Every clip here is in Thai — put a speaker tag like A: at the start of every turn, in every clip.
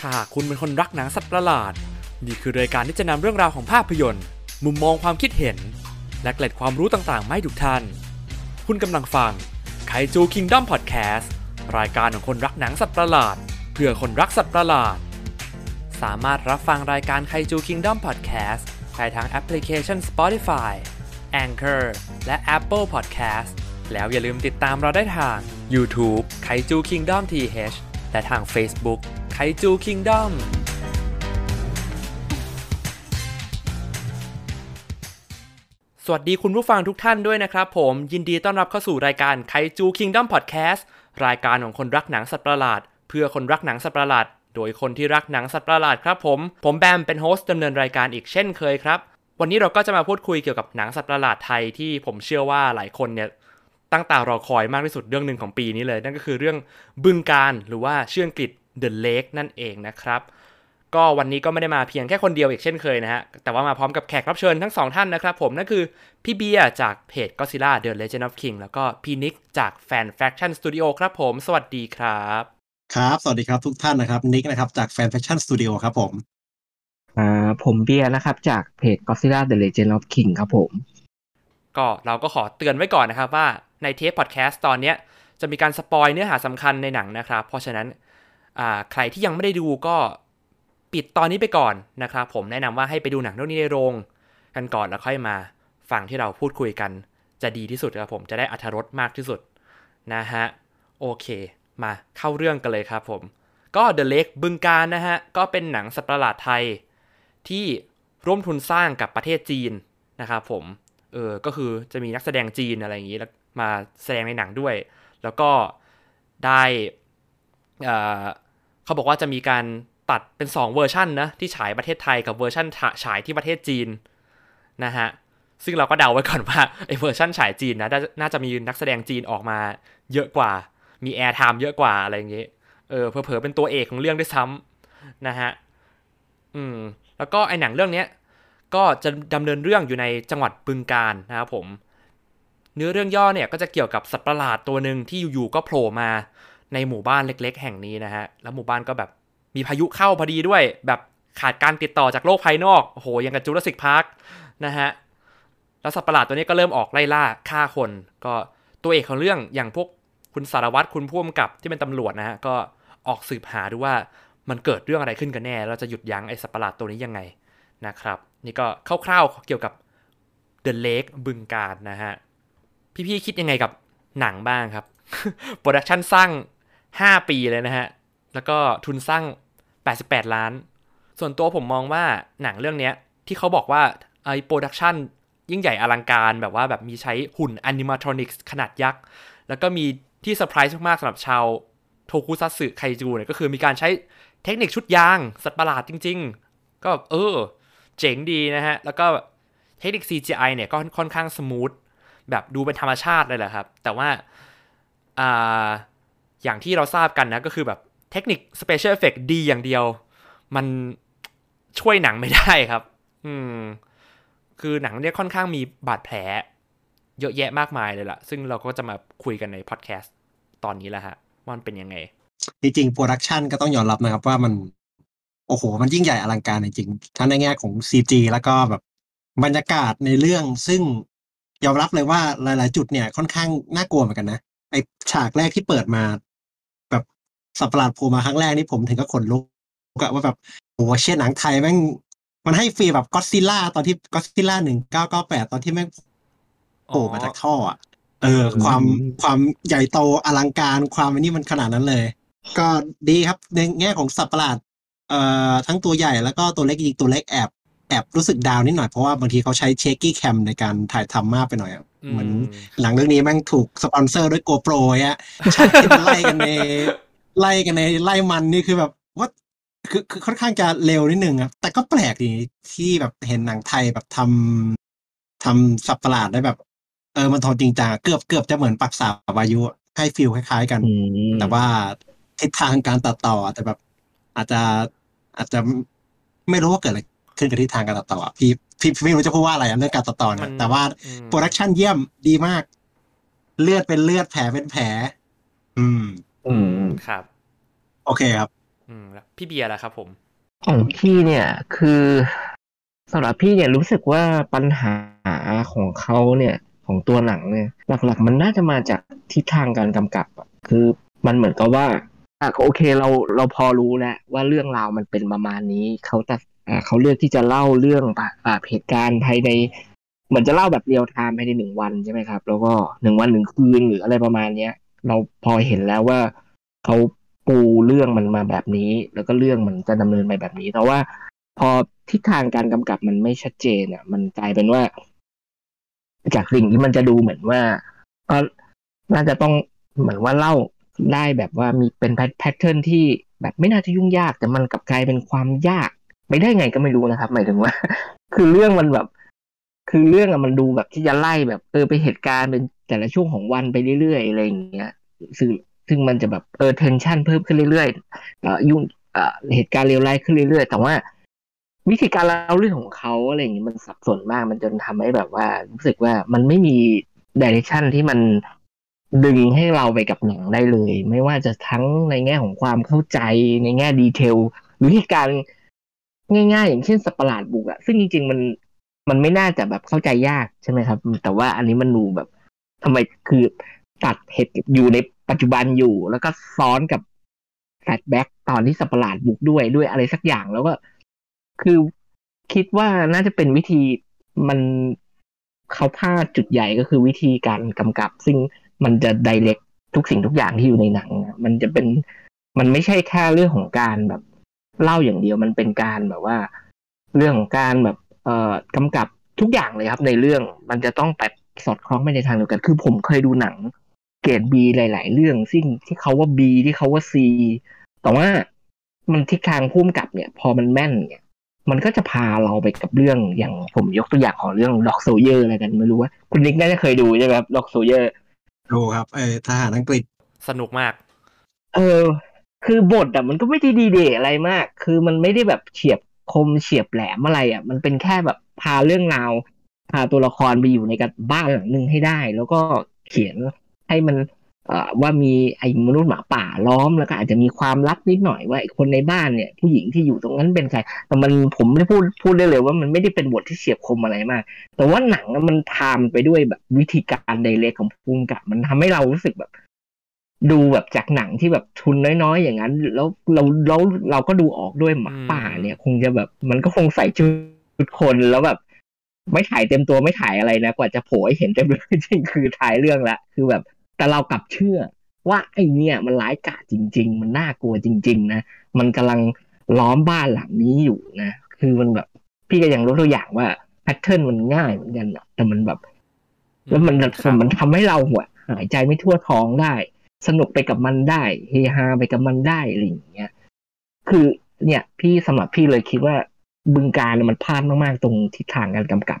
A: ถ้าหากคุณเป็นคนรักหนังสัตว์ประหลาด นี่คือรายการที่จะนำเรื่องราวของภาพยนตร์ มุมมองความคิดเห็น และเกล็ดความรู้ต่างๆมาให้ทุกท่าน คุณกำลังฟังไคจูคิงด o มพอดแคสต์รายการของคนรักหนังสัตว์ประหลาด เพื่อคนรักสัตว์ประหลาด สามารถรับฟังรายการไคจูคิงด o มพอดแคสต์ได้ทางแอปพลิเคชัน Spotify Anchor และ Apple Podcast แล้วอย่าลืมติดตามเราได้ทาง YouTube ไคจู Kingdom TH และทาง Facebook ไคจู Kingdom สวัสดีคุณผู้ฟังทุกท่านด้วยนะครับผมยินดีต้อนรับเข้าสู่รายการไคจู Kingdom Podcast รายการของคนรักหนังสัตว์ประหลาด เพื่อคนรักหนังสัตว์ประหลาด โดยคนที่รักหนังสัตว์ประหลาดครับผมผมแบมเป็นโฮสต์ดำเนินรายการอีกเช่นเคยครับ วันนี้เราก็จะมาพูดคุยเกี่ยวกับหนังสัตว์ประหลาดไทยที่ผมเชื่อว่าหลายคนเนี่ยตั้งตารอคอยมากที่สุดเรื่องหนึ่งของปีนี้เลย นั่นก็คือเรื่องบึงกาฬหรือว่าชื่ออังกฤษ The Lake นั่นเองนะครับ ก็วันนี้ก็ไม่ได้มาเพียงแค่คนเดียวอีกเช่นเคยนะฮะ แต่ว่ามาพร้อมกับแขกรับเชิญทั้งสองท่านนะครับผม นั่นคือพี่เบียร์จากเพจ Godzilla The Legend of King แล้วก็พี่นิกจาก Fan Faction Studio ครับผม สวัสดีครับ
B: ครับ สวัสดีครับทุกท่านนะครับนิกนะครับจาก Fan Faction Studio ครับผม
C: อ่าผมเบียร์นะครับจากเพจ Godzilla The Legend of King ครับผม
A: ก็เราก็ขอเตือนไว้ก่อนนะครับว่าในเทปพอดแคสต์ตอนเนี้ยจะมีการสปอยเนื้อหาสำคัญในหนังนะครับ เพราะฉะนั้นอ่า ใครที่ยังไม่ได้ดูก็ปิดตอนนี้ไปก่อนนะครับ ผมแนะนำว่าให้ไปดูหนังเรื่องนี้ในโรงกันก่อนแล้วค่อยมาฟังที่เราพูดคุยกันจะดีที่สุดครับผมจะได้อัธรสมากที่สุดนะฮะโอเค มาเข้าเรื่องกันเลยครับผม ก็ The Lake บึงการนะฮะ ก็เป็นหนังสัตว์ประหลาดไทย ที่ร่วมทุนสร้างกับประเทศจีนนะครับผมเออก็คือจะมีนักแสดงจีนอะไรอย่างนี้แล้วมาแสดงในหนังด้วย แล้วก็ได้อ่อ เขาบอกว่าจะมีการตัดเป็น 2 เวอร์ชันนะที่ฉายประเทศไทยกับเวอร์ชันฉายที่ประเทศจีนนะฮะซึ่งเราก็เดาไว้ก่อนว่าไอ้เวอร์ชันฉายจีนนะน่าจะมีนักแสดงจีนออกมาเยอะกว่า มี airtime เยอะกว่าอะไรอย่างเนี้ยเออเผลอๆเป็นตัวเอกของเรื่องด้วยซ้ำนะฮะอืมแล้วก็ไอ้หนังเรื่องเนี้ยก็จะดำเนินเรื่องอยู่ในจังหวัดบึงการนะครับผม เนื้อเรื่องย่อเนี่ยก็จะเกี่ยวกับสัตว์ประหลาดตัวหนึ่งที่อยู่ๆก็โผล่มา ในหมู่บ้านเล็ก ๆ แห่งนี้นะฮะ แล้วหมู่บ้านก็แบบมีพายุเข้าพอดีด้วย แบบขาดการติดต่อจากโลกภายนอก โอ้โห ยังกับจูราสสิกพาร์คนะฮะ แล้วสัตว์ประหลาดตัวนี้ก็เริ่มออกไล่ล่าฆ่าคน ก็ตัวเอกของเรื่องอย่างพวกคุณสารวัตรคุณผู้กำกับที่เป็นตำรวจนะฮะ ก็ออกสืบหาดูว่ามันเกิดเรื่องอะไรขึ้นกันแน่ เราจะหยุดยั้งไอ้สัตว์ประหลาดตัวนี้ยังไงนะครับ นี่ก็คร่าวๆเกี่ยวกับ The Lake บึงการนะฮะ พี่ๆคิดยังไงกับหนังบ้างครับ โปรดักชันสร้าง 5 ปีเลยนะฮะ แล้วก็ทุนสร้าง 88 ล้าน ส่วนตัวผมมองว่าหนังเรื่องนี้ที่เขาบอกว่าไอ้ production ยิ่งใหญ่อลังการแบบว่าแบบมีใช้หุ่น animatronics ขนาดยักษ์ แล้วก็มีที่เซอร์ไพรส์มากๆสำหรับชาวโทคุซัตสึไคจูเนี่ยก็คือมีการใช้เทคนิคชุดยาง สัตว์ประหลาดจริง ๆ ก็แบบเออ เจ๋งดีนะฮะ แล้วก็เทคนิค CGI เนี่ยก็ค่อนข้าง smooth แบบดูเป็นธรรมชาติเลยแหละครับ แต่ว่าอ่า อย่างที่เราทราบกันนะก็คือแบบเทคนิค Special Effect ดีอย่างเดียว มันช่วยหนังไม่ได้ครับ อืม คือหนังเนี่ยค่อนข้างมีบาดแผล เยอะแยะมากมายเลยล่ะ ซึ่งเราก็จะมาคุยกันในพอดแคสต์ตอนนี้แหละฮะว่ามันเป็นยังไง
B: จริงๆ production ก็ต้องยอมรับนะครับว่ามันโอ้โห มันยิ่งใหญ่อลังการจริงๆทั้งในแง่ของ CG แล้วก็แบบบรรยากาศในเรื่อง ซึ่งยอมรับเลยว่าหลาย ๆ จุดเนี่ยค่อนข้างน่ากลัวเหมือนกันนะไอ้ฉากแรกที่เปิดมา สัตว์ประหลาดโผล่มาครั้งแรกนี่ผมถึงก็ขนลุกอะว่าแบบโอ้โหเช่นหนังไทยแม่งมันให้ฟีลแบบก็ซิล่าตอนที่ก็ซิล่าหนึ่งเก้าเก้าแปดตอนที่แม่งโผล่มาจากท่ออะเออ ความความใหญ่โตอลังการความอันนี้มันขนาดนั้นเลย ก็ดีครับในแง่ของสัตว์ประหลาดเอ่อทั้งตัวใหญ่แล้วก็ตัวเล็กจริงๆตัวเล็กแอบแอบรู้สึกดาวนิดหน่อยเพราะว่าบางทีเขาใช้เชคกี้แคมในการถ่ายทำมากไปหน่อยอะ
A: อืม
B: เหมือนหลังเรื่องนี้แม่งถูกสปอนเซอร์ด้วยโกโปรฮะฉากที่มันไล่กันใน ไล่กันในไล่มันนี่คือแบบว่าคือคือค่อนข้างจะเร็วนิดนึงอะแต่ก็แปลกดีที่แบบเห็นหนังไทยแบบทำทำสัตว์ประหลาดได้แบบ เออมันทนจริงจังอะเกือบเกือบจะเหมือนปักษาวายุอะให้ฟิลคล้าย ๆ กัน
C: อืม
B: แต่ว่าทิศทางการตัดต่ออาจจะแบบ อาจจะอาจจะไม่รู้ว่าเกิดอะไรขึ้นกับทิศทางการตัดต่ออะพี่พี่พี่ไม่รู้จะพูดว่าอะไรอะเรื่องการตัดต่อ
A: มัน
B: เนี่ยแต่ว่า
A: อืม
B: production เยี่ยมดีมาก เลือดเป็นเลือดแผลเป็นแผล อืม
C: อืม
A: ครับ
B: โอเคครับ
A: อืมแล้วพี่เบียร์ล่ะครับ ผม
C: ของพี่เนี่ย คือสำหรับพี่เนี่ยรู้สึกว่าปัญหาของเขาเนี่ย ของตัวหนังเนี่ย หลักๆ มันน่าจะมาจากทิศทางการกำกับอะคือมันเหมือนกับว่าอะโอเคเราเราพอรู้แล้วว่าเรื่องราวมันเป็นประมาณนี้เขาตัดอ่าเขาเลือกที่จะเล่าเรื่องอ่าเหตุการณ์ภายในเหมือนจะเล่าแบบ real-time ภายในหนึ่งวันใช่ไหมครับ แล้วก็หนึ่งวันหนึ่งคืนหรืออะไรประมาณเนี้ย เราพอเห็นแล้วว่าเขาปูเรื่องมันมาแบบนี้ แล้วก็เรื่องมันจะดำเนินไปแบบนี้ แต่ว่าพอทิศทางการกำกับมันไม่ชัดเจนอะ มันกลายเป็นว่า จากสิ่งที่มันจะดูเหมือนว่าก็น่าจะต้องเหมือนว่าเล่าได้แบบว่ามีเป็นแพทเทิร์นที่แบบไม่น่าจะยุ่งยาก แต่มันกลับกลายเป็นความยาก ไม่ได้ไงก็ไม่รู้นะครับ หมายถึงว่า คือเรื่องมันแบบ คือเรื่องอะมันดูแบบที่จะไล่แบบเออไปเหตุการณ์เป็น แต่ละช่วงของวันไปเรื่อยๆอะไรอย่างเงี้ยซึ่งซึ่งมันจะแบบเออเทนชันเพิ่มขึ้นเรื่อยๆเอ่อยุ่งเอ่อเหตุการณ์เลวร้ายขึ้นเรื่อยๆ แต่ว่า วิธีการเล่าเรื่องของเขาอะไรอย่างเงี้ยมันสับสนมากมันจนทำให้แบบว่า รู้สึกว่ามันไม่มีdirection ที่มันดึงให้เราไปกับหนังได้เลย ไม่ว่าจะทั้งในแง่ของความเข้าใจในแง่ detail หรือเหตุการณ์ง่าย ๆ อย่างเช่นสัตว์ประหลาดบุกอะซึ่งจริงๆมันมันไม่น่าจะแบบเข้าใจยากใช่ไหมครับ แต่ว่าอันนี้มันดูแบบ ทำไมคือตัดเหตุอยู่ในปัจจุบันอยู่ แล้วก็ซ้อนกับ flashback ตอนที่สัตว์ประหลาดบุกด้วยด้วยอะไรสักอย่างแล้วก็คือคิดว่าน่าจะเป็นวิธีมันเขาพลาดจุดใหญ่ก็คือวิธีการกำกับ ซึ่งมันจะไดเรกทุกสิ่งทุกอย่างที่อยู่ในหนังมันจะเป็นมันไม่ใช่แค่เรื่องของการแบบเล่าอย่างเดียวมันเป็นการแบบว่า เรื่องของการแบบ เอ่อกำกับทุกอย่างเลยครับ ในเรื่องมันจะต้องแบบ สอดคล้องไปในทางเดียวกัน คือผมเคยดูหนัง เกรดบีหลาย ๆ เรื่องซึ่งที่เขาว่า B ที่เขาว่า C แต่ว่ามันทิศทางพุ่มกับเนี่ย พอมันแม่นเนี่ย มันก็จะพาเราไปกับเรื่องอย่างผมยกตัวอย่างของเรื่อง Dog Soldiers อะไรกันไม่รู้ว่าคุณนิกน่าจะเคยดูใช่ไหมครับ Dog Soldiers
B: ดูครับเออทหารอังกฤษ
A: สนุกมาก
C: เออ คือบทอะมันก็ไม่ได้ดีเด่อะไรมาก คือมันไม่ได้แบบเฉียบคมเฉียบแหลมอะไรอะ มันเป็นแค่แบบพาเรื่องราว พาตัวละครไปอยู่ในกับบ้านหลังหนึ่งให้ได้ แล้วก็เขียนให้มันเอ่อว่ามีไอ้มนุษย์หมาป่าล้อมแล้วก็อาจจะมีความลับนิดหน่อยว่าไอ้คนในบ้านเนี่ย ผู้หญิงที่อยู่ตรงนั้นเป็นใคร แต่มันผมไม่ได้พูดพูดได้เลยว่ามันไม่ได้เป็นบทที่เฉียบคมอะไรมาก แต่ว่าหนังอะมันทำไปด้วยแบบวิธีการไดเรกของภูมิกับมันทำให้เรารู้สึกแบบ ดูแบบจากหนังที่แบบทุนน้อยๆอย่างนั้น แล้วเราเราเราก็ดูออกด้วยหมาป่าเนี่ย คงจะแบบ มันก็คงใส่ชุดคนแล้วแบบ ไม่ถ่ายเต็มตัวไม่ถ่ายอะไรนะกว่าจะโผล่ให้เห็นเต็มเลยจริงๆคือถ่ายเรื่องละคือแบบ แต่เรากลับเชื่อ ว่าไอ้เนี่ยมันร้ายกาจจริง ๆ มันน่ากลัวจริง ๆ นะมันกำลังล้อมบ้านหลังนี้อยู่นะคือมันแบบ พี่ก็ยังรู้ตัวอย่างว่าแพทเทิร์นมันง่ายเหมือนกันอะแต่มันแบบ แล้วมัน
A: ครับ
C: มันทำให้เราหัวหายใจไม่ทั่วท้องได้ สนุกไปกับมันได้เฮฮาไปกับมันได้อะไรอย่างเงี้ยคือเนี่ย พี่สำหรับพี่เลยคิดว่า บึงการเนี่ยมันพลาดมากๆ ตรงทิศทางการกำกับ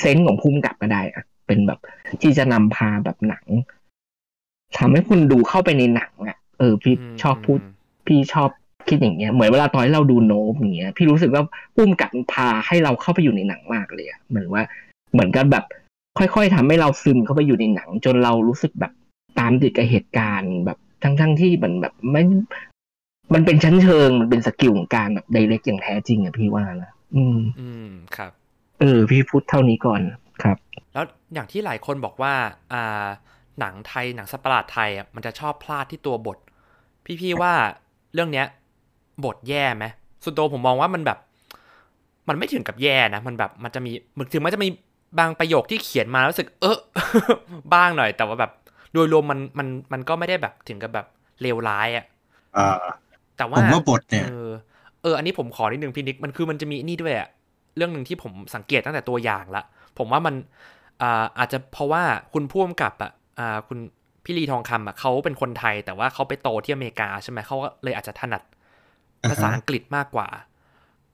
C: เซนส์ของภูมิกับก็ได้อะเป็นแบบ ที่จะนำพาแบบหนังทำให้คุณดูเข้าไปในหนังอะเออ พี่ชอบพูด พี่ชอบคิดอย่างเงี้ยเหมือนเวลาตอนที่เราดูโนบอย่างเงี้ย พี่รู้สึกว่าพุ่มกับพาให้เราเข้าไปอยู่ในหนังมากเลยอะเหมือนว่า เหมือนกับแบบ ค่อยๆทำให้เราซึมเข้าไปอยู่ในหนัง จนเรารู้สึกแบบตามติดกับเหตุการณ์แบบทั้งๆที่มันแบบไม่ มันเป็นชั้นเชิงมันเป็นสกิลของการแบบไดเรกอย่างแท้จริงอะพี่ว่านะอืม
A: อืมครับ
C: เออ พี่พูดเท่านี้ก่อนครับ
A: แล้วอย่างที่หลายคนบอกว่า อ่า หนังไทยหนังสัตว์ประหลาดไทยอะมันจะชอบพลาดที่ตัวบท พี่ๆว่าเรื่องเนี้ย บทแย่ไหมส่วนตัวผมมองว่ามันแบบ มันไม่ถึงกับแย่นะมันแบบมันจะมีมันถึงมันจะมีบางประโยคที่เขียนมาแล้วรู้สึก เออบ้างหน่อย แต่ว่าแบบ โดยรวมมันมันมันก็ไม่ได้แบบถึงกับแบบเลวร้ายอะ
B: เอ่อ
A: แต่
B: ผ
A: ว่า
B: มว่าบทเนี่ย
A: เออเอออันนี้ผมขอนิดนึงพี่นิกมันคือมันจะมีนี่ด้วยอะเรื่องหนึ่งที่ผมสังเกตตั้งแต่ตัวอย่างละ ผมว่ามันอ่าอาจจะเพราะว่าคุณพ่วงกับอะอ่าคุณพี่ลีทองคำอะเขาเป็นคนไทย แต่ว่าเขาไปโตที่อเมริกาใช่ไหมเขาก็เลยอาจจะถนัดภาษาอังกฤษมากกว่า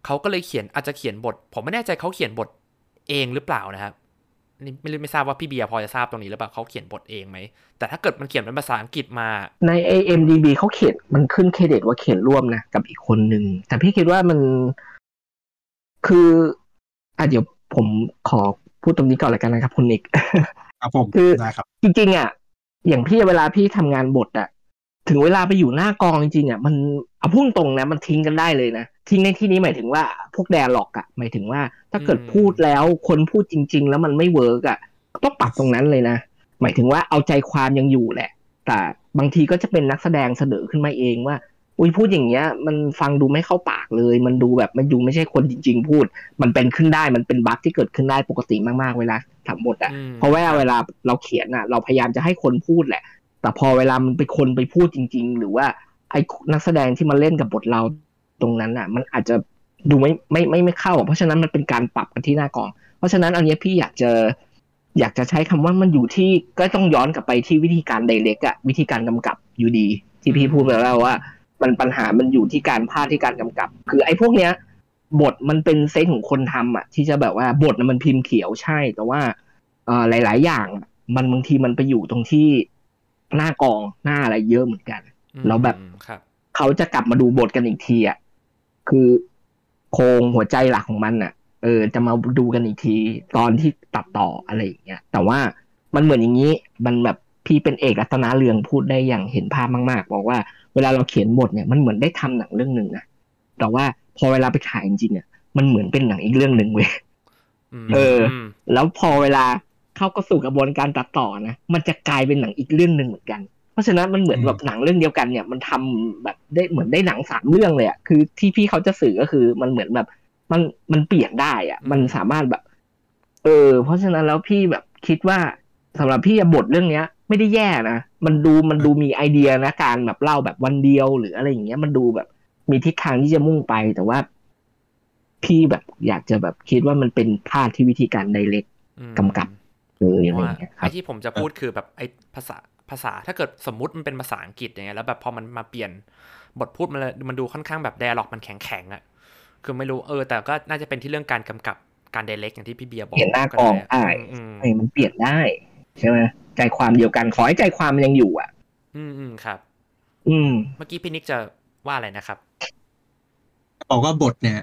A: เขาก็เลยเขียนอาจจะเขียนบท ผมไม่แน่ใจเขาเขียนบทเองหรือเปล่านะครับ นี่ไม่รู้ไม่ทราบว่าพี่เบียร์พอจะทราบตรงนี้หรือเปล่าเขาเขียนบทเองไหม แต่ถ้าเกิดมันเขียนเป็นภาษาอังกฤษมา
C: ใน AMDB เขาเขียนมันขึ้นเครดิตว่าเขียนร่วมนะ กับอีกคนหนึ่ง แต่พี่คิดว่ามันคืออะเดี๋ยวผมขอพูดตรงนี้ก่อนเลยกันนะครับคุณนิก
B: ครับผม
C: คือ
B: ได้ครับ
C: จริงๆอะอย่างพี่เวลาพี่ทำงานบทอะ ถึงเวลาไปอยู่หน้ากองจริงๆอะมันเอาพุ่งตรงนะมันทิ้งกันได้เลยนะทิ้งในที่นี้หมายถึงว่าพวก dialogue อะหมายถึงว่า ถ้าเกิด
A: อืม
C: พูดแล้วคนพูดจริง ๆ แล้วมันไม่ work อะต้องปรับตรงนั้นเลยนะ หมายถึงว่าเอาใจความยังอยู่แหละ แต่บางทีก็จะเป็นนักแสดงเสนอขึ้นมาเองว่า อุ้ยพูดอย่างเงี้ย มันฟังดูไม่เข้าปากเลย มันดูแบบมันดูไม่ใช่คนจริง ๆ พูด มันเป็นขึ้นได้มันเป็น bug ที่เกิดขึ้นได้ปกติมากๆเวลาทำบทอะ
A: อืม
C: เพราะว่าเวลาเราเขียนอะ เราพยายามจะให้คนพูดแหละ แต่พอเวลามันไปคนไปพูดจริง ๆ หรือว่าไอ้นักแสดงที่มาเล่นกับบทเราตรงนั้นอะ มันอาจจะดูไม่ไม่ไม่ไม่เข้า เพราะฉะนั้นมันเป็นการปรับกันที่หน้ากอง เพราะฉะนั้นอันนี้พี่อยากจะอยากจะใช้คำว่ามันอยู่ที่ก็ต้องย้อนกลับไปที่วิธีการไดเรกอะวิธีการกำกับอยู่ดี ที่พี่พูดไปแล้วว่า มันปัญหามันอยู่ที่การพลาดที่การกำกับ คือไอ้พวกเนี้ย บทมันเป็นเซนของคนทำอะที่จะแบบว่าบทน่ะมันพิมพ์เขียวใช่ แต่ว่าเอ่อหลาย ๆ อย่างมันบางทีมันไปอยู่ตรงที่ หน้ากองหน้าอะไรเยอะเหมือนกันแล้วแบบ
A: อืมครับ
C: เขาจะกลับมาดูบทกันอีกทีอะคือโครงหัวใจหลักของมันอะ เออ จะมาดูกันอีกทีตอนที่ตัดต่ออะไรอย่างเงี้ยแต่ว่ามันเหมือนอย่างนี้มันแบบพี่เป็นเอกรัตนาเรืองพูดได้อย่างเห็นภาพมากๆ บอกว่าเวลาเราเขียนบทเนี่ยมันเหมือนได้ทำหนังเรื่องหนึ่งนะแต่ว่าพอเวลาไปถ่ายจริงๆอะมันเหมือนเป็นหนังอีกเรื่องหนึ่งเว้ย
A: ม
C: เออ
A: ม
C: แล้วพอเวลา เข้าก็สู่กระบวนการตัดต่อนะมันจะกลายเป็นหนังอีกเรื่องหนึ่งเหมือนกัน เพราะฉะนั้นมันเหมือน
B: อืม
C: แบบหนังเรื่องเดียวกันเนี่ยมันทำแบบได้เหมือนได้หนังสามเรื่องเลยอะคือที่พี่เขาจะสื่อก็คือมันเหมือนแบบมันมันเปลี่ยนได้อะมันสามารถแบบ เออ เพราะฉะนั้นแล้วพี่แบบคิดว่าสำหรับพี่อะบทเรื่องเนี้ย ไม่ได้แย่นะมันดูมันดูมีไอเดียนะการแบบเล่าแบบวันเดียวหรืออะไรอย่างเงี้ย มันดูแบบ มีทิศทางที่จะมุ่งไปแต่ว่าพี่แบบอยากจะแบบคิดว่ามันเป็นพลาดที่วิธีการไดเรก
A: อืม
C: กำกับ เลยอะไรอ
A: ว่า
C: ย่างเงี้ยครั
A: ไอ้
C: บ
A: ที่ผมจะพูดคือแบบไอ้ภาษาภาษาถ้าเกิดสมมุติมันเป็นภาษาอังกฤษอย่างเงี้ยแล้วแบบพอมันมาเปลี่ยนบทพูดมันเลยมันดูค่อนข้างแบบ d ด a l ล็อกมันแข็งแข็งๆอะคือไม่รู้เออ แต่ก็น่าจะเป็นที่เรื่องการกำกับการเดเล็กอย่างที่พี่เบียร์บอก
C: เห็นหน้ากอง
A: ได้
C: ได้
A: อืม
C: ไอ้มันเปลี่ยนได้ใช่ไหมใจความเดียวกันขอให้ใจความมันยังอยู่อะ
A: อืมอืมครับ
C: อืม
A: เมื่อกี้พี่นิกจะว่าอะไรนะครับ
B: บอกว่าบทเนี่ย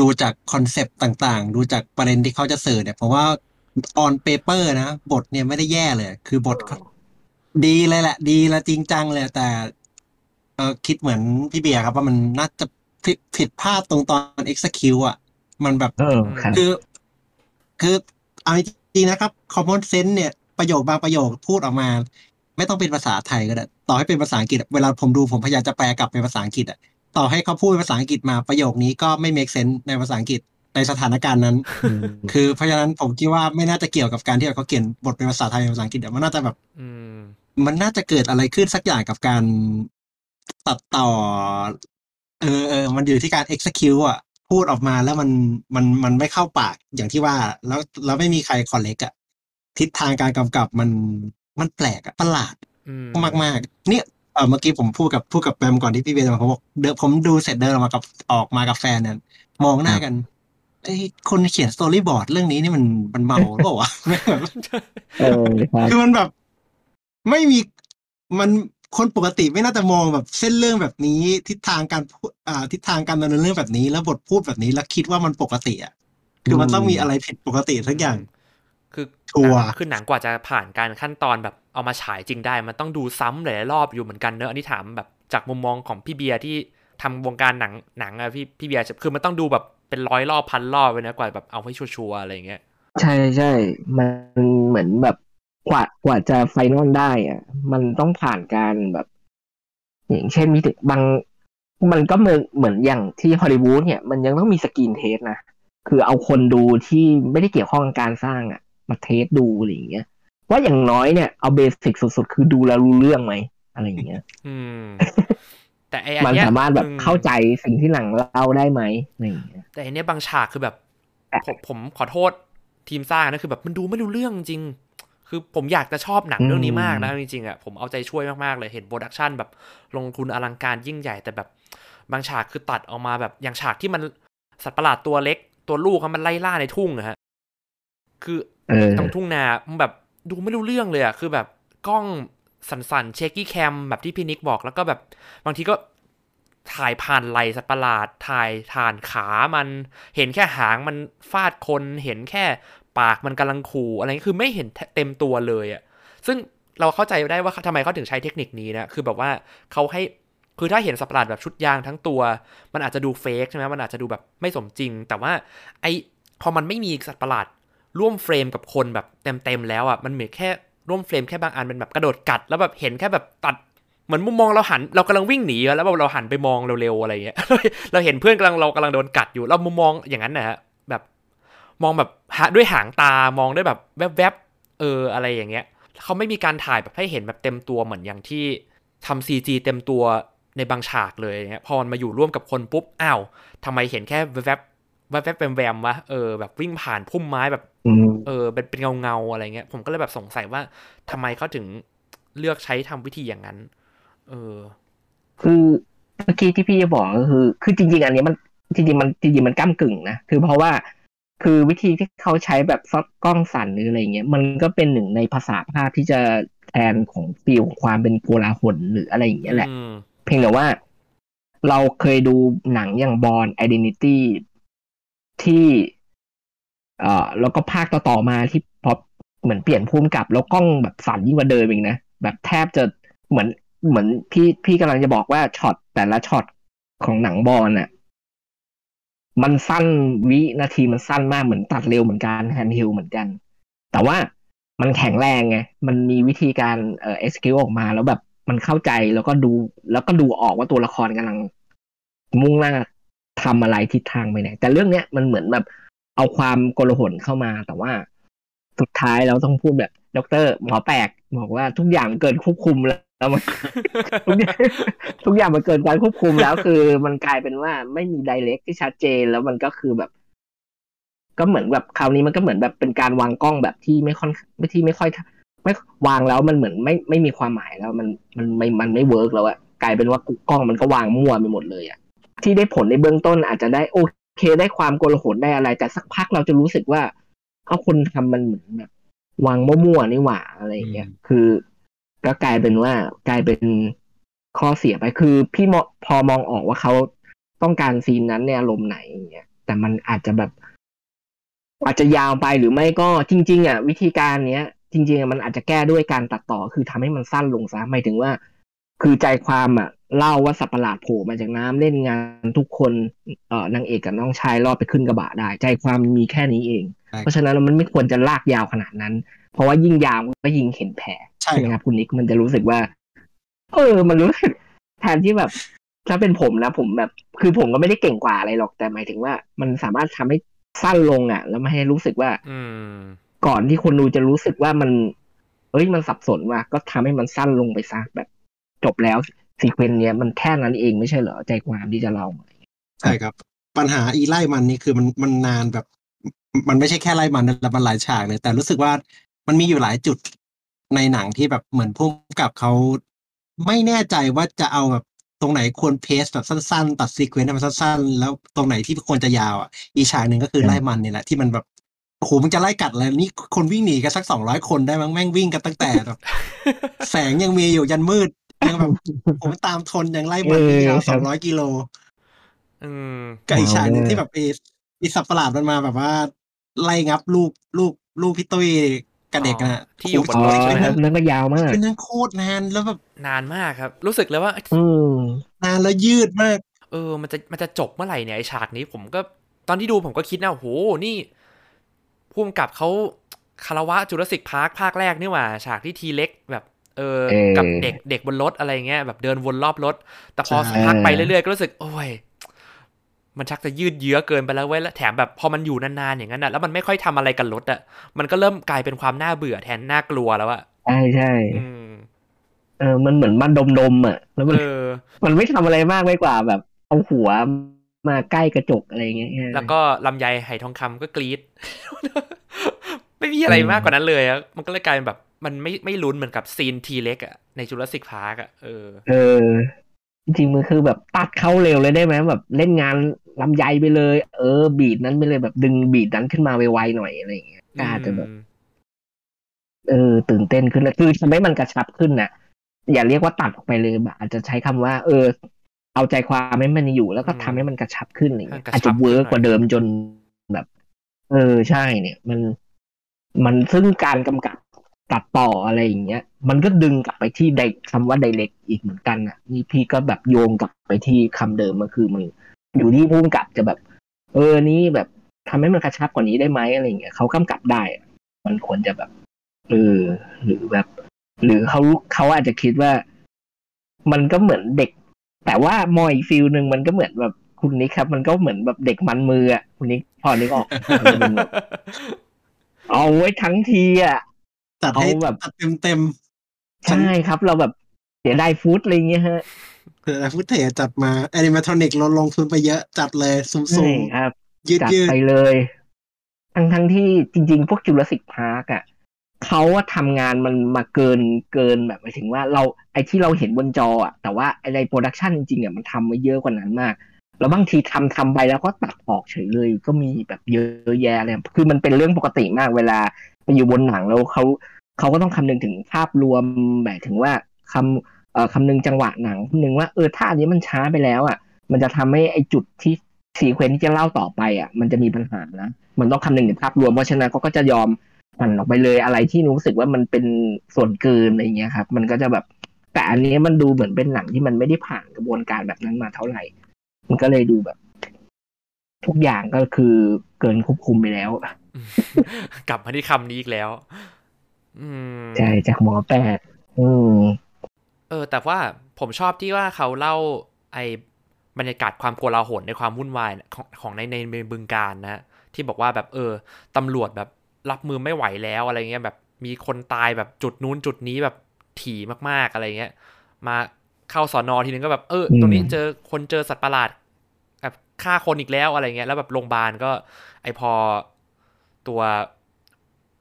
B: ดูจากคอนเซปต์ต่างๆ ดูจากประเด็นที่เขาจะสื่อเนี่ยผมว่า on paper นะบทเนี่ยไม่ได้แย่เลย คือบทเขาดีเลยแหละ ดีและจริงจังเลย แต่ เออคิดเหมือนพี่เบียร์ครับว่ามันน่าจะผิดผิดพลาดตรงตอน execute อะ มันแบบ
C: เออครับ
B: คือ คือเอาจริงๆนะครับ common sense เนี่ยประโยคบางประโยคพูดออกมา ไม่ต้องเป็นภาษาไทยก็ได้ต่อให้เป็นภาษาอังกฤษอะเวลาผมดูผมพยายามจะแปลกลับเป็นภาษาอังกฤษอะต่อให้เขาพูดเป็นภาษาอังกฤษมาประโยคนี้ก็ไม่ make sense ในภาษาอังกฤษ ในสถานการณ์นั้น คือเพราะฉะนั้นผมคิดว่าไม่น่าจะเกี่ยวกับการที่เขาเขียนบทเป็นภาษาไทยเป็นภาษาอังกฤษอะมันน่าจะแบบ
A: อืม
B: มันน่าจะเกิดอะไรขึ้นสักอย่างกับการตัดต่อ เออเออมันอยู่ที่การ execute อะ พูดออกมาแล้วมันมันมันไม่เข้าปากอย่างที่ว่า แล้วแล้วไม่มีใครคอลเลกอะทิศทางการกำกับมันมันแปลกอะประหลาด
A: อืม
B: มากมากๆเนี่ยเออเมื่อกี้ผมพูดกับพูดกับแบมก่อนที่พี่เบย์จะมาผมบอกเดินผมดูเสร็จเดินออกมากับออกมากับแฟนเนี่ยมองหน้ากัน ไอ้ยคนเขียนสตอรี่บอร์ดเรื่องนี้นี่มันมันเมาหรือเปล่าวะไม่แบบ
C: เออครับ
B: คือมันแบบ ไม่มีมันคนปกติไม่น่าจะมองแบบเส้นเรื่องแบบนี้ ทิศทางการพูดอ่าทิศทางการดำเนินเรื่องแบบนี้ แล้วบทพูดแบบนี้แล้วคิดว่ามันปกติอะคือมันต้องมีอะไรผิดปกติสักอย่าง
A: คือ
B: ชัวร์
A: หนังคือหนังกว่าจะผ่านการขั้นตอนแบบเอามาฉายจริงได้ มันต้องดูซ้ำหลายๆรอบอยู่เหมือนกันเนอะอันนี้ถามแบบจากมุมมองของพี่เบียร์ที่ทำวงการหนังหนังอะพี่พี่เบียร์คือมันต้องดูแบบ เป็นร้อยรอบพันรอบเลยนะกว่าแบบเอาให้ชัวร์ๆอะไรอย่างเงี้ย
C: ใช่ใช่มันเหมือนแบบกว่ากว่าจะ final ได้อะ มันต้องผ่านการแบบ อย่างเช่นมีถึงบาง มันก็เหมือนเหมือนอย่างที่ฮอลลีวูดเนี่ยมันยังต้องมีสกรีนเทสนะคือเอาคนดูที่ไม่ได้เกี่ยวข้องกับการสร้างอะ มาเทสดูอะไรอย่างเงี้ยว่าอย่างน้อยเนี่ยเอาเบสิกสุดๆ คือดูแล้วรู้เรื่องไหมอะไรอย่างเงี้ย
A: อืม แต่ไอ้อัน
C: มัน
A: เนี้ย
C: สามารถแบบ
A: อืม
C: เข้าใจสิ่งที่หนังเล่าได้ไหมอะไรอย่างเงี้ย
A: แต่อันเนี้ยบางฉากคือแบบ ผมผมขอโทษทีมสร้างนะคือแบบมันดูไม่รู้เรื่องจริง คือผมอยากจะชอบหนังเรื่องนี้มากนะจริงๆอะผมเอาใจช่วยมากๆเลยเห็น production แบบลงทุนอลังการยิ่งใหญ่แต่แบบ บางฉากคือตัดออกมาแบบอย่างฉากที่มันสัตว์ประหลาดตัวเล็ก ตัวลูกอะมันไล่ล่าในทุ่งอะฮะคือ
C: เออ
A: ตรงทุ่งนามันแบบดูไม่รู้เรื่องเลยอะคือแบบกล้อง สั่นๆ shaky cam แบบที่พี่นิกบอกแล้วก็แบบบางทีก็ถ่ายผ่านไหล่สัตว์ประหลาด ถ่ายผ่านขามัน เห็นแค่หางมันฟาดคน เห็นแค่ปากมันกำลังขู่อะไรคือไม่เห็นเต็มตัวเลยอะซึ่งเราเข้าใจได้ว่าทำไมเขาถึงใช้เทคนิคนี้นะ คือแบบว่าเขาให้ คือถ้าเห็นสัตว์ประหลาดแบบชุดยางทั้งตัว มันอาจจะดูเฟกใช่ไหมมันอาจจะดูแบบไม่สมจริง แต่ว่าไอพอมันไม่มีสัตว์ประหลาดร่วมเฟรมกับคนแบบเต็มๆแล้วอะ มันเหมือนแค่ ร่วมเฟรมแค่บางอันเป็นแบบกระโดดกัด แล้วแบบเห็นแค่แบบตัดเหมือนมุมมองเราหันเรากำลังวิ่งหนีอะแล้วแบบเราหันไปมองเร็วๆอะไรเงี้ยเราเห็นเพื่อนกำลังเรากำลังโดนกัดอยู่เรามุมมองอย่างนั้นนะฮะแบบมองแบบด้วยหางตามองด้วยแบบแวบๆเอออะไรอย่างเงี้ยเขาไม่มีการถ่ายแบบให้เห็นแบบเต็มตัวเหมือนอย่างที่ทำซีจีเต็มตัวในบางฉากเลยเงี้ยพอมันมาอยู่ร่วมกับคนปุ๊บอ้าวทำไมเห็นแค่แวบๆ แวบๆแวมๆวะเออแบบวิ่งผ่านพุ่มไม้แบบ
C: อืม
A: เออเป็นเป็นเงาเงาๆอะไรเงี้ย ผมก็เลยแบบสงสัยว่าทำไมเขาถึงเลือกใช้ทำวิธีอย่างนั้น เออ
C: คือเมื่อกี้ที่พี่จะบอกก็คือ คือจริง ๆ อันนี้มันจริงๆมันจริงๆมันก้ากึ่งนะคือเพราะว่าคือวิธีที่เขาใช้แบบซอดกล้องสั่นหรืออะไรเงี้ยมันก็เป็นหนึ่งในภาษาภาพที่จะแทนของฟิลของความเป็นโกลาหลหรืออะไรอย่างเงี้ยแหละ
A: อืม
C: เพียงแต่ว่า เราเคยดูหนังอย่างบอ n Identity ที่เอ่อแล้วก็ภาคต่อๆมาที่พอเหมือนเปลี่ยนผู้กำกับ แล้วกล้องแบบสั่นยิ่งกว่าเดิมอีกนะแบบแทบจะเหมือนเหมือนพี่พี่กำลังจะบอกว่าช็อตแต่ละช็อตของหนัง Bourne น่ะมันสั้นวินาทีมันสั้นมากเหมือนตัดเร็วเหมือนกัน handheld เหมือนกัน แต่ว่ามันแข็งแรงไง มันมีวิธีการเอ่อ execute ออกมาแล้วแบบมันเข้าใจแล้วก็ดูแล้วก็ดูออกว่าตัวละครกำลังมุ่งหน้า ทำอะไรทิศทางไปไหน แต่เรื่องเนี้ยมันเหมือนแบบเอาความโกลาหลเข้ามา แต่ว่าสุดท้ายเราต้องพูดแบบด็อกเตอร์หมอแปลกบอกว่าทุกอย่างเกินควบคุมแล้วแล้วมันทุกอย่างทุกอย่างมันเกินการควบคุมแล้วคือมันกลายเป็นว่าไม่มี direct ที่ชัดเจนแล้วมันก็คือแบบ ก็เหมือนแบบคราวนี้มันก็เหมือนแบบเป็นการวางกล้องแบบที่ไม่ค่อยไม่ที่ไม่ค่อยไม่วางแล้วมันเหมือนไม่ไม่มีความหมายแล้วมันมันไม่มันไม่เวิร์กแล้วอะกลายเป็นว่ากล้องมันก็วางมั่วไปหมดเลยอะ ที่ได้ผลในเบื้องต้นอาจจะได้โอเคได้ความโกลาหลได้อะไร แต่สักพักเราจะรู้สึกว่าเอาคนทำมันเหมือนแบบวางมั่วๆนี่หว่าอะไรอย่างเงี้ย
B: อืม
C: คือ ก็กลายเป็นว่ากลายเป็นข้อเสียไปคือ พี่มอพอมองออกว่าเขาต้องการซีนนั้นในอารมณ์ไหนอย่างเงี้ยแต่มันอาจจะแบบ อาจจะยาวไปหรือไม่ก็จริง ๆ อะ วิธีการเนี้ย จริงๆอะมันอาจจะแก้ด้วยการตัดต่อคือทำให้มันสั้นลงซะหมายถึงว่า คือใจความอะ เล่าว่าสัตว์ประหลาดโผล่มาจากน้ำเล่นงานทุกคนเอ่อนางเอกกับน้องชายรอดไปขึ้นกระบะได้ ใจความมีแค่นี้เอง
B: ใช่
C: เพราะฉะนั้นมันไม่ควรจะลากยาวขนาดนั้น เพราะว่ายิ่งยาวมันก็ยิ่งเห็นแผล
B: ใช่
C: ใช่ไหม
B: ค
C: ครับรับคุณนิกมันจะรู้สึกว่า เออ มันรู้สึกแทนที่แบบถ้าเป็นผมนะผมแบบ คือผมก็ไม่ได้เก่งกว่าอะไรหรอกแต่หมายถึงว่า มันสามารถทำให้สั้นลงอะ แล้วไม่ให้รู้สึกว่า
A: อืม
C: ก่อนที่คนดูจะรู้สึกว่ามัน เอ้ยมันสับสนว่ะก็ทำให้มันสั้นลงไปซะแบบ จบแล้ว sequence เนี้ยมันแค่นั้นเองไม่ใช่เหรอใจความที่จะเล่า
B: ใช่ครับ ปัญหาอีไล่มันนี่คือมันมันนานแบบ มันไม่ใช่แค่ไล่มันแต่มันหลายฉากเลยแต่รู้สึกว่ามันมีอยู่หลายจุดในหนังที่แบบเหมือนผู้กำกับเขาไม่แน่ใจว่าจะเอาแบบตรงไหนควร pace แบบสั้นๆ ตัด sequence ให้มันสั้นๆ แล้วตรงไหนที่ควรจะยาวอะอีกฉากหนึ่งก็คือไล่มันนี่แหละที่มันแบบโอ้โหมันจะไล่กัดอะไรนี่คนวิ่งหนีกันสักสองร้อยคนได้มั้งแม่งวิ่งกันตั้งแต่แบบแสงยังมีอยู่ยันมืด ยังแบบผมตามทนยังไล่มันยาวสองร้อยกิโล
A: อืม
B: กับอีกฉากหนึ่งที่แบบเออีสัตว์ประหลาดมันมาแบบว่า ไล่งับลูกลูกลูกพี่ตุ้ยกับเด็กนะ
A: ที่อยู่บน
C: อ๋อ
A: รถใช่ไหม
C: เรื่องก็ยาวมาก
B: เป็นนั่งโคตรนานแล้วแบบ
A: นานมากครับ รู้สึกเลยว่า
C: อืม
B: นานแล้วยืดมาก
A: เออ มันจะมันจะจบเมื่อไหร่เนี่ยไอฉากนี้ผมก็ตอนที่ดูผมก็คิดนะโอ้โหนี่พุ่มกับเขาคารวะจุลศิกพาร์คภาคแรกนี่หว่า ฉากที่ทีเล็กแบบ เออ
C: เออ
A: กับเด็กเด็กบนรถอะไรเงี้ยแบบเดินวนรอบรถ แต่พอ
B: ใช่
A: สักพักไปเรื่อยๆก็รู้สึกโอ้ยมันชักจะยืดเยื้อเกินไปแล้วเว้ยแล้วแถมแบบพอมันอยู่นานๆอย่างนั้นอะแล้วมันไม่ค่อยทำอะไรกับรถอะมันก็เริ่มกลายเป็นความน่าเบื่อแทนน่ากลัวแล้วอะ
C: ใช่ใช่
A: อืม
C: เออ มันเหมือนมันดมๆอะ แล้วมัน
A: เออ
C: มันไม่ทำอะไรมากไปกว่าแบบเอาหัวมาใกล้กระจกอะไรอย่างเงี้ย
A: แล้วก็ลำไยไหทองคำก็กรี๊ดไม่มีอะไรมากกว่านั้นเลยอะมันก็เลยกลายเป็นแบบ มันไม่ไม่ลุ้นเหมือนกับ scene T-Rex อะใน Jurassic Park อะเออ
C: เออ จริงๆมันคือแบบตัดเข้าเร็วเลยได้ไหมแบบเล่นงานลำไยไปเลย เออ beat นั้นไปเลยแบบดึง beat นั้นขึ้นมาไวๆหน่อยอะไรอย่างเงี้ยก็อาจจะแบบเออ ตื่นเต้นขึ้นแล้วคือทำให้มันกระชับขึ้นน่ะ อย่าเรียกว่าตัดออกไปเลยแบบอาจจะใช้คำว่า เออ เอาใจความให้มันอยู่ แล้วก็ทำให้มันกระชับขึ้นอะไรเงี้ย
A: ให้กระชับ
C: อาจจะเวิร์ก
A: ขึ้นหน่อย
C: กว่าเดิมจนแบบ เออใช่เนี่ย มันมันซึ่งการกำกับ ตัดต่ออะไรอย่างเงี้ย มันก็ดึงกลับไปที่ไดคำว่าไดเ c กอีกเหมือนกันอะนี่พี่ก็แบบโยงกลับไปที่คำเดิมก็คือมันอยู่ที่ผู้กำกับจะแบบ เออนี่แบบทำให้มันกระชับกว่านี้ได้ไหมอะไรอย่างเงี้ยเขากำกับได้อะมันควรจะแบบเออหรือแบบ หรือเขาเขาอาจจะคิดว่า มันก็เหมือนเด็ก แต่ว่ามองอีก feel หนึ่งมันก็เหมือนแบบคุณนิกครับ มันก็เหมือนแบบเด็กมันมืออะคุณนิกพอนึกออกมันจะเป็นแบบเอาไว้ทั้งทีอะ
B: จัดให้
C: เอาแบบ
B: จัดเต็มเต็ม
C: ใช่ครับเราแบบเสียดายฟู้ดอะไรเงี้ยฮะ
B: ๆคือ footage จัดมา animatronic ลดลงทุนไปเยอะจัดเลยซุ่
C: ใช่
B: มั้ย
C: ครับ
B: ๆยืด
C: จัด
B: ยืด
C: ไปเลย ทั้งทั้งที่จริง ๆ พวก Jurassic Park อะเขาว่าทำงานมันมาเกินเกินแบบหมายถึงว่าเราไอ้ที่เราเห็นบนจออะแต่ว่าไอ้ใน production จริงๆอะมันทำมาเยอะกว่านั้นมาก แล้วบางทีทำทำไปแล้วก็ตัดออกเฉยเลย ก็มีแบบเยอะแยะเลยคือมันเป็นเรื่องปกติมากเวลา ไปอยู่บนหนังแล้วเขาเขาก็ต้องคำนึงถึงภาพรวมหมายถึงว่าคำเอ่อคำนึงจังหวะหนังคำนึงว่าเออถ้าอันนี้มันช้าไปแล้วอะ มันจะทำให้ไอจุดที่ซีเควนซ์ที่จะเล่าต่อไปอะ มันจะมีปัญหานะมันต้องคำนึงถึงภาพรวมเพราะฉะนั้นเขาก็จะยอมหั่นออกไปเลยอะไรที่รู้สึกว่ามันเป็นส่วนเกินอะไรเงี้ยครับ มันก็จะแบบแต่อันนี้มันดูเหมือนเป็นหนังที่มันไม่ได้ผ่านกระบวนการแบบนั้นมาเท่าไหร่ มันก็เลยดูแบบ ทุกอย่างก็คือ เกินควบคุมไปแล้ว
A: กลับมาที่คำนี้อีกแล้วอืม
C: ใช่จากหมอแปดอืม
A: เออ แต่ว่าผมชอบที่ว่าเขาเล่าไอ้บรรยากาศความโกลาหลในความวุ่นวายของของในในในบึงการนะที่บอกว่าแบบเออตำรวจแบบรับมือไม่ไหวแล้วอะไรเงี้ยแบบมีคนตายแบบจุดนู้นจุดนี้แบบถี่มากๆอะไรเงี้ย มาเข้าสอนอทีนึงก็แบบเออตรงนี้
C: อืม
A: เจอคนเจอสัตว์ประหลาดแบบ ฆ่าคนอีกแล้วอะไรเงี้ยแล้วแบบโรงพยาบาลก็ ไอพอตัว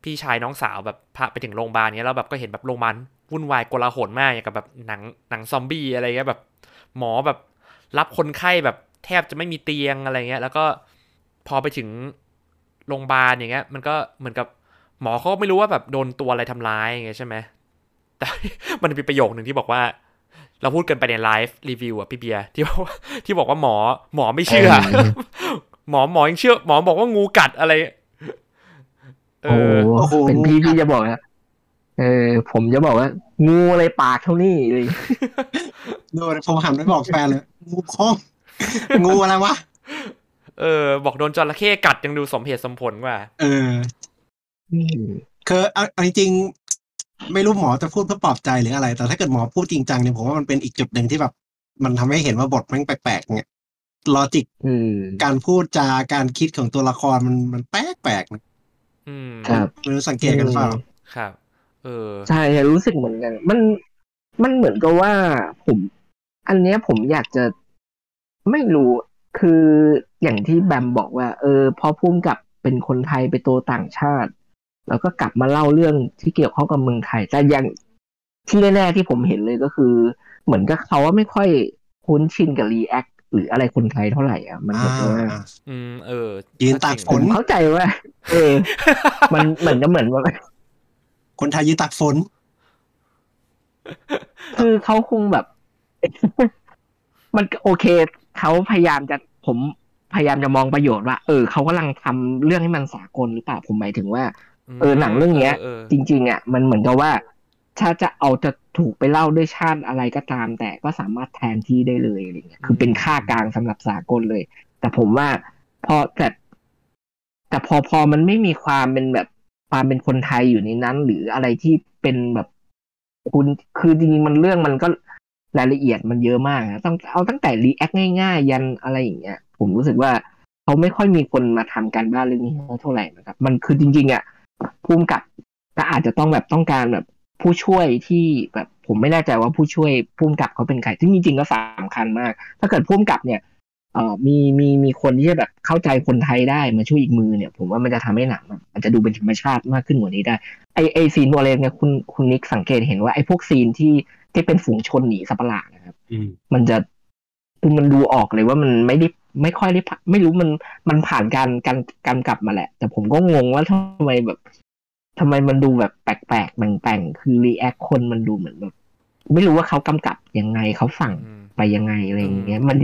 A: พี่ชายน้องสาวแบบพาไปถึงโรงพยาบาลเงี้ยแล้วแบบก็เห็นแบบโรงพยาบาลวุ่นวายโกลาหลมากอย่างกับแบบหนังหนังซอมบี้อะไรเงี้ยแบบหมอแบบรับคนไข้แบบแทบจะไม่มีเตียงอะไรเงี้ย แล้วก็พอไปถึงโรงพยาบาลอย่างเงี้ย มันก็เหมือนกับหมอเขาไม่รู้ว่าแบบโดนตัวอะไรทำร้ายอย่างเงี้ยใช่ไหมแต่มันมีประโยคหนึ่งที่บอกว่า เราพูดกันไปในไลฟ์รีวิวอะพี่เบียร์ที่บอกว่าที่บอกว่าหมอหมอไม่เชื่อ
C: เออ
A: หมอหมอยังเชื่อ หมอบอกว่างูกัดอะไร เอ
C: โอ้
A: อ
C: โหเป็นพี่พี่จะบอกนะเออ ผมจะบอกว่า งูอะไรปากเท่านี้เลย
B: โดนผมหันไปบอกแฟนเลยงูคองงูอะไรวะ
A: เออ บอกโดนจระเข้กัดยังดูสมเหตุสมผลกว่า
B: เออคือเอาเอาจริงๆ ไม่รู้หมอจะพูดเพื่อปลอบใจหรืออะไร แต่ถ้าเกิดหมอพูดจริงจังเนี่ยผมว่ามันเป็นอีกจุดหนึ่งที่แบบ มันทำให้เห็นว่าบทมันแปลกๆเนี่ยลอจิก
C: อืม
B: การพูดจาการคิดของตัวละครมันมันแปลกๆนะ
A: อืม
C: ครับ
B: ไม่รู้สังเกตกันหรือเปล่า
A: ครับ เออ
C: ใช่รู้สึกเหมือนกัน มันมันเหมือนกับว่าผม อันเนี้ยผมอยากจะไม่รู้คืออย่างที่แบมบอกว่า เออพอพุ่มกับเป็นคนไทยไปโตต่างชาติ แล้วก็กลับมาเล่าเรื่องที่เกี่ยวข้องกับเมืองไทยแต่อย่างที่แน่ๆที่ผมเห็นเลยก็คือ เหมือนกับเขาว่าไม่ค่อยคุ้นชินกับ react หรืออะไรคนไทยเท่าไหร่อะมันเหมือนกับว่า
B: อ่า
A: อืมเออ
B: ยืนตากฝน
C: ผมเข้าใจว่า เออ มันเหมือนจะเหมือนว่า
B: คนไทยยืนตากฝน
C: คือเขาคงแบบ มันก็โอเคเขาพยายามจะผมพยายามจะมองประโยชน์ว่า เออเขากำลังทำเรื่องให้มันสากลหรือเปล่าผมหมายถึงว่า เออหนังเรื่องเนี้ย
A: เออ
C: จริง ๆอะมันเหมือนกับว่า ถ้าจะเอาจะถูกไปเล่าด้วยชาติอะไรก็ตาม แต่ก็สามารถแทนที่ได้เลยอะไรเงี้ยคือเป็นค่ากลางสำหรับสากลเลย แต่ผมว่าพอแต่แต่พอพอมันไม่มีความเป็นแบบความเป็นคนไทยอยู่ในนั้น หรืออะไรที่เป็นแบบคุณคือจริงๆมันเรื่องมันก็รายละเอียดมันเยอะมากนะต้องเอาตั้งแต่รีแอคง่ายๆ ยันอะไรอย่างเงี้ย ผมรู้สึกว่าเขาไม่ค่อยมีคนมาทำการบ้านเรื่องนี้เท่าไหร่นะครับ มันคือจริง ๆอะ ภูมิกับก็อาจจะต้องแบบต้องการแบบผู้ช่วยที่แบบผมไม่แน่ใจว่าผู้ช่วยภูมิกับเขาเป็นใครซึ่งจริงๆก็สำคัญมาก ถ้าเกิดภูมิกับเนี่ยเอ่อมีมีมีคนที่จะแบบเข้าใจคนไทยได้มาช่วยอีกมือเนี่ย ผมว่ามันจะทำให้หนังอะอาจจะดูเป็นธรรมชาติมากขึ้นกว่านี้ได้ไอไอซีนตัวเล็กเนี่ยคุณคุณนิกสังเกตเห็นว่าไอพวกซีนที่ที่เป็นฝูงชนหนีสัตว์ประหลาดนะครับ
B: อืม
C: มันจะคือมันดูออกเลยว่ามันไม่ได้ ไม่ค่อยได้ผ่านไม่รู้มันมันผ่านการการการกำกับมาแหละ แต่ผมก็งงว่าทำไมแบบทำไมมันดูแบบแปลกๆแปร่งๆคือ react คนมันดูเหมือนแบบไม่รู้ว่าเขากำกับยังไงเขาสั่ง
A: อืม
C: ไปยังไงอะไรอย่างเงี้ย มัน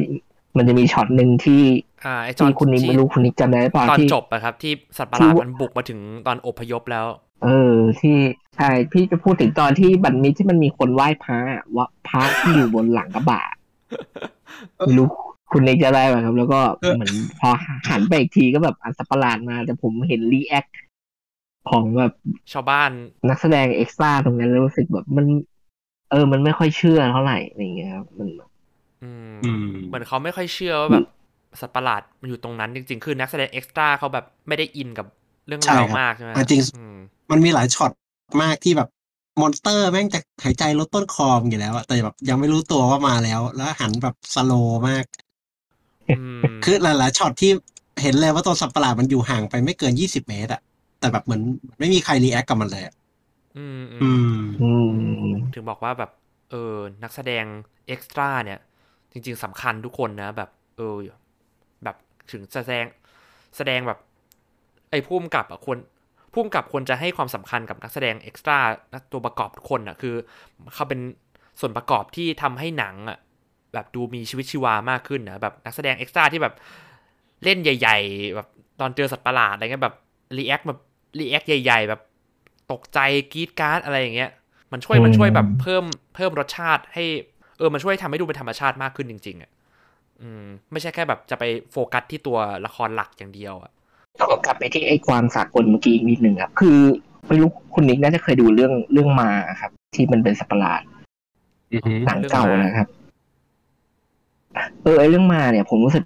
C: มันจะมีช็อตหนึ่งที่
A: อ่าไอจอ
C: ที่
A: น
C: คุณนิก
A: ที่
C: ไม่รู้คุณนิกจำได้หรือเปล่า
A: ตอน
C: ที่
A: จบอะครับ ที่สัตว์ประหลาด
C: ที่
A: มันบุกมาถึงตอนอพยพแล้ว
C: เออ ที่ใช่พี่จะพูดถึงตอนที่บันนี้ที่มันมีคนไหว้พระอะว่าพระที่อยู่บนหลังกระบะไม่รู้ คุณนิกจะได้ไหมครับ แล้วก็
B: เออ
C: เหมือนพอหันไปอีกทีก็แบบไอ้สัตว์ประหลาดมา แต่ผมเห็น react ของแบบ
A: ชาวบ้าน
C: นักแสดง extra ตรงนั้นแล้วรู้สึกแบบมัน เออ มันไม่ค่อยเชื่อเท่าไหร่อะไรอย่างเงี้ยครับมัน
A: อืม
B: อืม
A: เหมือนเขาไม่ค่อยเชื่อว่าแบบสัตว์ประหลาดมันอยู่ตรงนั้นจริงๆ คือนักแสดง extra เขาแบบไม่ได้อินกับเรื่อง
B: ใช่
A: ราว
B: ครับ
A: มากใช่ไหม
B: อะจริง
A: อืม
B: มันมีหลายช็อตมากที่แบบ monster แม่งจะหายใจรดต้นคออยู่แล้วอะแต่แบบยังไม่รู้ตัวว่ามาแล้ว แล้วหันแบบ slow มาก
A: อืม
B: คือหลายๆช็อตที่เห็นเลยว่าตัวสัตว์ประหลาดมันอยู่ห่างไปไม่เกินยี่สิบเมตรอะแต่แบบเหมือนไม่มีใคร react กับมันเลยอะ
A: อืมอื
B: อื
A: ม
B: ม
C: อืม
A: ถึงบอกว่าแบบ เออ นักแสดง extra เนี่ย จริง ๆสำคัญทุกคนนะ แบบ เออ แบบถึงแสดงแสดงแบบ ไอ้ผู้กำกับอะควรผู้กำกับควรจะให้ความสำคัญกับนักแสดง extra ตัวประกอบทุกคนอะคือเขาเป็นส่วนประกอบที่ทำให้หนังอะ แบบดูมีชีวิตชีวามากขึ้นนะแบบนักแสดง extra ที่แบบเล่นใหญ่ ๆ แบบตอนเจอสัตว์ประหลาดอะไรเงี้ยแบบ react แบบ react ใหญ่ ๆ แบบตกใจกรี๊ดกร๊าดอะไรอย่างเงี้ย มันช่วยมันช่วยแบบเพิ่มเพิ่มรสชาติให้ เออมันช่วยทำให้ดูเป็นธรรมชาติมากขึ้นจริง ๆอะอืม ไม่ใช่แค่แบบจะไปโฟกัสที่ตัวละครหลักอย่างเดียวอะ
C: ขอกลับไปที่ไอ้ความสากลเมื่อกี้อีกนิดหนึ่งครับ คือไม่รู้คุณนิกน่าจะเคยดูเรื่องเรื่องมาครับ ที่มันเป็นสัตว์ประหลาด
B: อือฮึ
C: หนังเก่านะครับ เออไอเรื่องมาเนี่ย ผมรู้สึก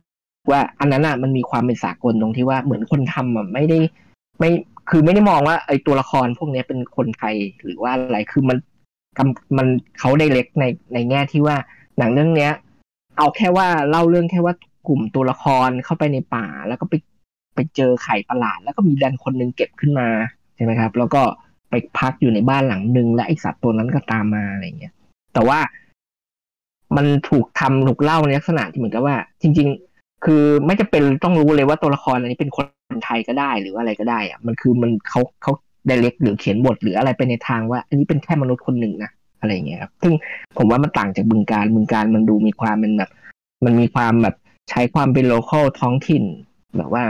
C: ว่าอันนั้นอะมันมีความเป็นสากลตรงที่ว่าเหมือนคนทำอะไม่ได้ ไม่คือไม่ได้มองว่าไอตัวละครพวกนี้เป็นคนไทยหรือว่าอะไรคือมันกมันเขาได้เล็กในในแง่ที่ว่าหนังเรื่องเนี้ย เอาแค่ว่าเล่าเรื่องแค่ว่ากลุ่มตัวละครเข้าไปในป่า แล้วก็ไปไปเจอไข่ประหลาด แล้วก็มีดันคนหนึงเก็บขึ้นมาใช่ไหมครับ แล้วก็ไปพักอยู่ในบ้านหลังหนึ่งและไอสัตว์ตัวนั้นก็ตามมาอะไรเงี้ยแต่ว่า มันถูกทำถูกเล่าในลักษณะที่เหมือนกับว่า จริง ๆ คือไม่จะเป็นต้องรู้เลยว่าตัวละครอันนี้เป็นคนไทยก็ได้หรือว่าอะไรก็ได้อะมันคือมันเขาเขาไดเรกหรือเขียนบทหรืออะไรไปในทางว่า อันนี้เป็นแค่มนุษย์คนหนึ่งนะอะไรเงี้ยครับซึ่งผมว่ามันต่างจากบึงการบึงการมันดูมีความเป็นแบบ มันมีความแบบใช้ความเป็นโลเคอลท้องถิ่น แบบว่า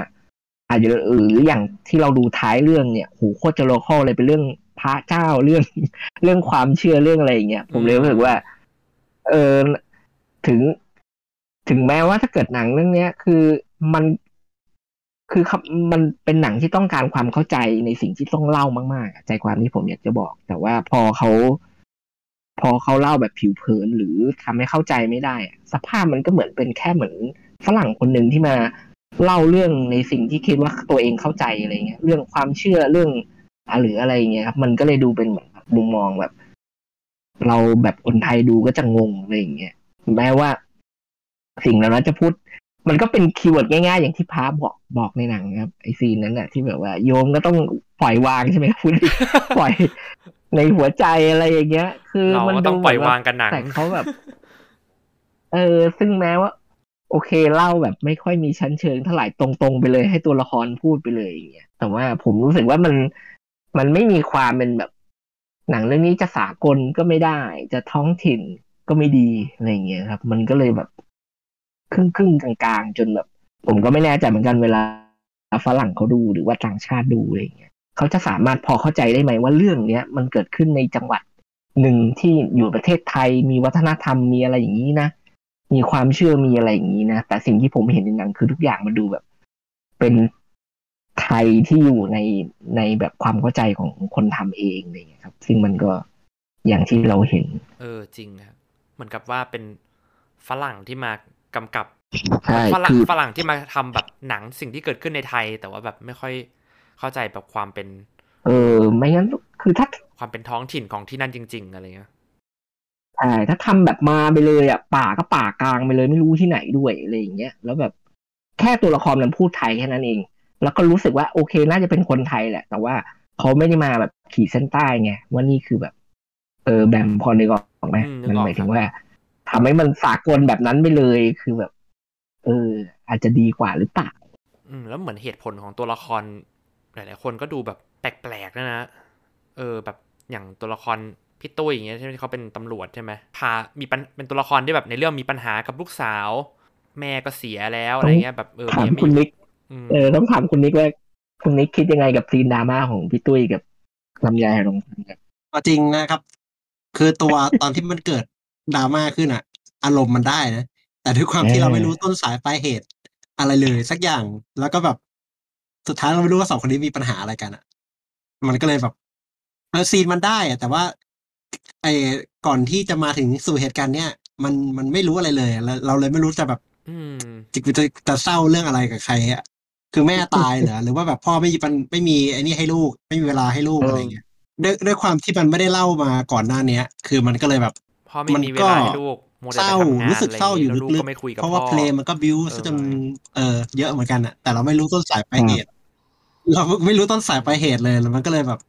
C: อาจจะหรืออย่างที่เราดูท้ายเรื่องเนี่ยโหโคตรจะโลเคอลเลยเป็นเรื่องพระเจ้าเรื่อง เรื่องความเชื่อเรื่องอะไรอย่างเงี้ยผมเลยรู้สึกว่า เออถึง ถึงแม้ว่าถ้าเกิดหนังเรื่องเนี้ย คือมันคือครับมันเป็นหนังที่ต้องการความเข้าใจในสิ่งที่ต้องเล่ามากๆ ใจความที่ผมอยากจะบอก แต่ว่าพอเขา พอเขาเล่าแบบผิวเผินหรือทำให้เข้าใจไม่ได้ สภาพมันก็เหมือนเป็นแค่เหมือนฝรั่งคนหนึ่งที่มาเล่าเรื่องในสิ่งที่คิดว่าตัวเองเข้าใจอะไรเงี้ย เรื่องความเชื่อเรื่องอะหรืออะไรเงี้ยครับ มันก็เลยดูเป็นเหมือนแบบมุมมองแบบ เราแบบคนไทยดูก็จะงงอะไรอย่างเงี้ยแม้ว่าสิ่งเหล่านั้นจะพูด มันก็เป็น keyword ง่ายๆ อย่างที่พระบอกบอกในหนังครับไอ้ scene นั้นน่ะ ที่แบบว่าโยมก็ต้องปล่อยวางใช่ไหมครับพูดปล่อยในหัวใจอะไรอย่างเงี้ย คือ
A: เรา
C: มัน
A: ก็
C: ดู
A: ต้องปล่อย
C: เหมืน
A: วางกันหนัง
C: แต่เขาแบบ เออ ซึ่งแม้ว่า โอเคเล่าแบบไม่ค่อยมีชั้นเชิงเท่าไหร่ตรงๆไปเลยให้ตัวละครพูดไปเลยอย่างเงี้ยแต่ว่าผมรู้สึกว่ามันมันไม่มีความเป็นแบบ หนังเรื่องนี้จะสากลก็ไม่ได้ จะท้องถิ่นก็ไม่ดีอะไรอย่างเงี้ยครับ มันก็เลยแบบครึ่งครึ่งๆกลางๆ จนแบบ ผมก็ไม่แน่ใจเหมือนกันเวลาฝรั่งเขาดูหรือว่าต่างชาติดูอะไรอย่างเงี้ยเขาจะสามารถพอเข้าใจได้ไหมว่าเรื่องเนี้ยมันเกิดขึ้นในจังหวัดหนึ่งที่อยู่ประเทศไทยมีวัฒนธรรมมีอะไรอย่างนี้นะมีความเชื่อมีอะไรอย่างนี้นะแต่สิ่งที่ผมเห็นในหนังคือทุกอย่างมันดูแบบ เป็น ไทยที่อยู่ในในแบบความเข้าใจของคนทำเองอะไรอย่างเงี้ยครับ ซึ่งมันก็อย่างที่เราเห็น
A: เออจริงครับเหมือนกับว่าเป็นฝรั่งที่มากำกับ
C: ใช่
A: ฝรั่ง
C: คือ
A: ฝรั่งที่มาทำแบบหนังสิ่งที่เกิดขึ้นในไทย แต่ว่าแบบไม่ค่อยเข้าใจแบบความเป็น
C: เออ ไม่งั้นคือถ้า
A: ความเป็นท้องถิ่นของที่นั่นจริง ๆ อะไรเงี้ย
C: ใช่ถ้าทำแบบมาไปเลยอะป่าก็ป่ากลางไปเลยไม่รู้ที่ไหนด้วยอะไรอย่างเงี้ยแล้วแบบแค่ตัวละครมันพูดไทยแค่นั้นเอง แล้วก็รู้สึกว่าโอเคน่าจะเป็นคนไทยแหละ แต่ว่าเขาไม่ได้มาแบบขีดเส้นใต้ไงว่านี่คือแบบ เออแบมพอนึกออกไหม
A: อืมนึ
C: มั
A: ก
C: น
A: ออก
C: หมายถึ
A: ค
C: ง
A: รับ
C: ว่าทำให้มันสากลแบบนั้นไปเลยคือแบบ เออ อาจจะดีกว่าหรือเปล่า
A: อืมแล้วเหมือนเหตุผลของตัวละคร หลาย ๆ คนก็ดูแบบแปลกๆนะนะเออ แบบอย่างตัวละครพี่ตุ้ยอย่างเงี้ยใช่ไหมที่เขาเป็นตำรวจใช่ไหมพามีปัญเป็นตัวละครที่แบบในเรื่องมีปัญหากับลูกสาว แม่ก็เสียแล้วอะไรเงี้ยแบบเออ
C: ถาม
A: เมียไม่
C: คุณนิก
A: อืม
C: เออต้องถามคุณนิกว่าคุณนิกคิดยังไงกับซีนดราม่าของพี่ตุ้ยกับลำไยหงครับ
B: เอาจริงนะครับ คือตัวตอนที่มันเกิดดราม่าขึ้นอะ อารมณ์มันได้นะ แต่ด้วยความที่เราไม่รู้ต้นสายปลายเหตุ อะไรเลยสักอย่างแล้วก็แบบสุดท้ายเราไม่รู้ว่าสองคนนี้มีปัญหาอะไรกันอะ มันก็เลยแบบเออซีนมันได้อะแต่ว่า ไอ้ก่อนที่จะมาถึงสู่เหตุการณ์เนี้ยมันมันไม่รู้อะไรเลยแล้วเราเลยไม่รู้จะแบบ
A: อืม
B: จะจะจะเศร้าเรื่องอะไรกับใครอะ คือแม่ตายเหรอหรือว่าแบบพ่อไม่มีปันไม่มีไอ้นี่ให้ลูก ไม่มีเวลาให้ลูกอะไรเงี้ยด้วยด้วยความที่มันไม่ได้เล่ามาก่อนหน้าเนี้ย คือมันก็เลยแบบ
A: พ่อไม่
B: มัน
A: มีเว
B: ก็
A: ลาให้ลูกมัวแต่
B: เศ
A: ไป
B: ร้า
A: ทำงาน
B: รู้สึกเศร้าอยู่ะ
A: ไงงี้
B: ลึ
A: แว
B: ก
A: ก็ไม่คุย
B: ๆ
A: กับ
B: เพราะว่า
A: พ่อ
B: เพลงมันก็บิ้ว
A: เออ
B: ซะจนเออเยอะเหมือนกันอะ แต่เราไม่รู้ต้นสายปลายเหตุ เราไม่รู้ต้นสายปลายเหตุเลยแล้วมันก็เลยแบบ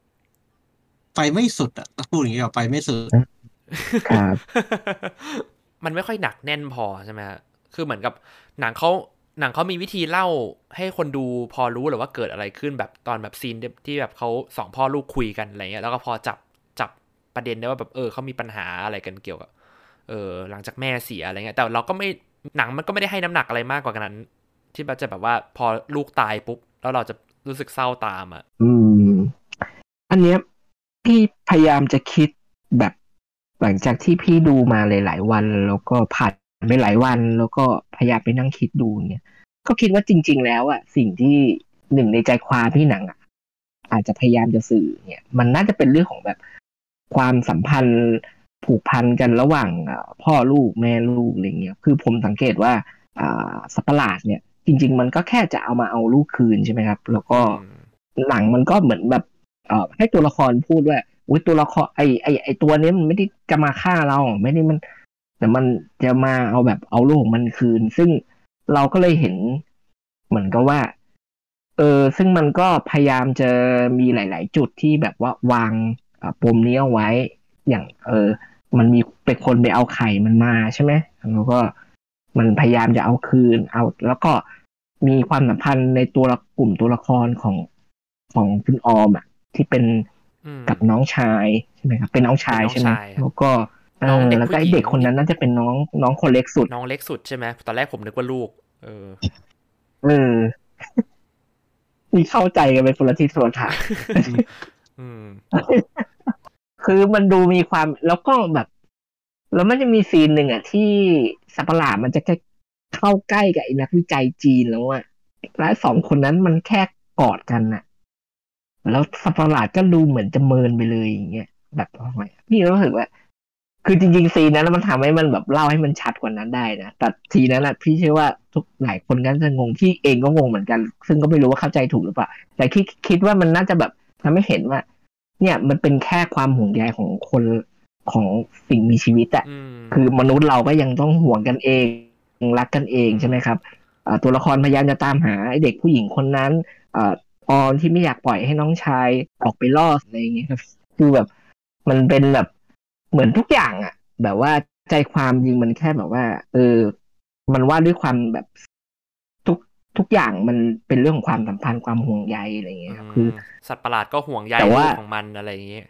B: ไปไม่สุดอะต้องพูดอย่างนี้กับไปไม่สุด
C: ครับ
A: มันไม่ค่อยหนักแน่นพอใช่ไหมฮะคือเหมือนกับหนังเขา หนังเขามีวิธีเล่าให้คนดูพอรู้หรือว่าเกิดอะไรขึ้นแบบตอนแบบซีนที่แบบเขาสองพ่อลูกคุยกันอะไรเงี้ยแล้วก็พอจับจับประเด็นได้ว่าแบบเออเขามีปัญหาอะไรกันเกี่ยวกับเออหลังจากแม่เสียอะไรเงี้ยแต่เราก็ไม่หนังมันก็ไม่ได้ให้น้ำหนักอะไรมากกว่านั้น ที่แบบจะแบบว่าพอลูกตายปุ๊บแล้วเราจะรู้สึกเศร้าตามอะ
C: อืม อันเนี้ยพี่พยายามจะคิดแบบหลังจากที่พี่ดูมาหลาย ๆ วันแล้วก็ผ่าน ไปหลายวันแล้วก็พยายามไปนั่งคิดดูเนี่ย ก็คิดว่าจริง ๆ แล้วอะสิ่งที่หนึ่งในใจความที่หนังอะอาจจะพยายามจะสื่อเนี่ย มันน่าจะเป็นเรื่องของแบบความสัมพันธ์ผูกพันกันระหว่างอ่าพ่อลูกแม่ลูกอะไรเงี้ยคือผมสังเกตว่าอ่าสัตว์ประหลาดเนี่ย จริง ๆ มันก็แค่จะเอามาเอาลูกคืนใช่ไหมครับ แล้วก็
A: อืม
C: หนังมันก็เหมือนแบบเอ่อให้ตัวละครพูดว่าอุ้ยตัวละครไอไอไอตัวนี้มันไม่ได้จะมาฆ่าเราไม่ได้มัน แต่มันจะมาเอาแบบเอาลูกของมันคืน ซึ่งเราก็เลยเห็นเหมือนกับว่า เออ ซึ่งมันก็พยายามจะมีหลาย ๆ จุดที่แบบว่าวางอ่าปมนี้เอาไว้ อย่าง เออ มันมีเป็นคนไปเอาไข่มันมาใช่ไหมแล้วก็มันพยายามจะเอาคืน เอา แล้วก็มีความสัมพันธ์ในตัวละกลุ่มตัวละครของของคุณออมอะที่เป็น
A: อืม
C: กับน้องชายใช่ไหมครับเป็นน้องชาย
A: เป็นน้อง
C: ใช่ไหม
A: ชายครับ
C: แล้วก็เอ
A: น้อง
C: อ
A: เด็ก
C: แล้วก็ไอ
A: ผู้หญิง
C: เด็กคนนั้นน่าจะเป็นน้องน้องคนเล็กสุด
A: น้องเล็กสุดใช่ไหมตอนแรกผมนึกว่าลูก เออ
C: เออมีเข้าใจกันเป็นคนละทิศคนละทาง
A: อืม
C: คือมันดูมีความแล้วก็แบบ แล้วมันจะมีซีนหนึ่งอะ ที่สัตว์ประหลาดมันจะแค่เข้าใกล้กับไอ้นักวิจัยจีนแล้วอะแล้วสองคนนั้นมันแค่กอดกันน่ะ แล้วสัตว์ประหลาดก็ดูเหมือนจะเมินไปเลยอย่างเงี้ยแบบทำไมพี่รู้สึกว่า คือจริงๆซีนนั้นมันทำให้มันแบบเล่าให้มันชัดกว่านั้นได้นะแต่ทีนั้นอะพี่เชื่อว่าทุกหลายคนก็จะงงพี่เองก็งงเหมือนกัน ซึ่งก็ไม่รู้ว่าเข้าใจถูกหรือเปล่าแต่คิดคิดว่ามันน่าจะแบบทำให้เห็นว่า เนี่ยมันเป็นแค่ความห่วงใยของคนของสิ่งมีชีวิตอะ
A: อืม
C: คือมนุษย์เราก็ยังต้องห่วงกันเองรักกันเองใช่ไหมครับอ่าตัวละครพยายามจะตามหาไอ้เด็กผู้หญิงคนนั้นอ่าออนที่ไม่อยากปล่อยให้น้องชายออกไปล่ออะไรอย่างเงี้ยครับ คือแบบมันเป็นแบบ เหมือนทุกอย่างอะแบบว่าใจความจริงมันแค่แบบว่า เออ มันว่าด้วยความแบบทุกทุกอย่างมันเป็นเรื่องของความสัมพันธ์ความห่วงใยอะไรอย่างเงี้ยครับคือ
A: สัตว์ประหลาดก็ห่วงใย
C: แต่
A: ลู
C: ว่า
A: กของมันอะไรอย่างเงี้ย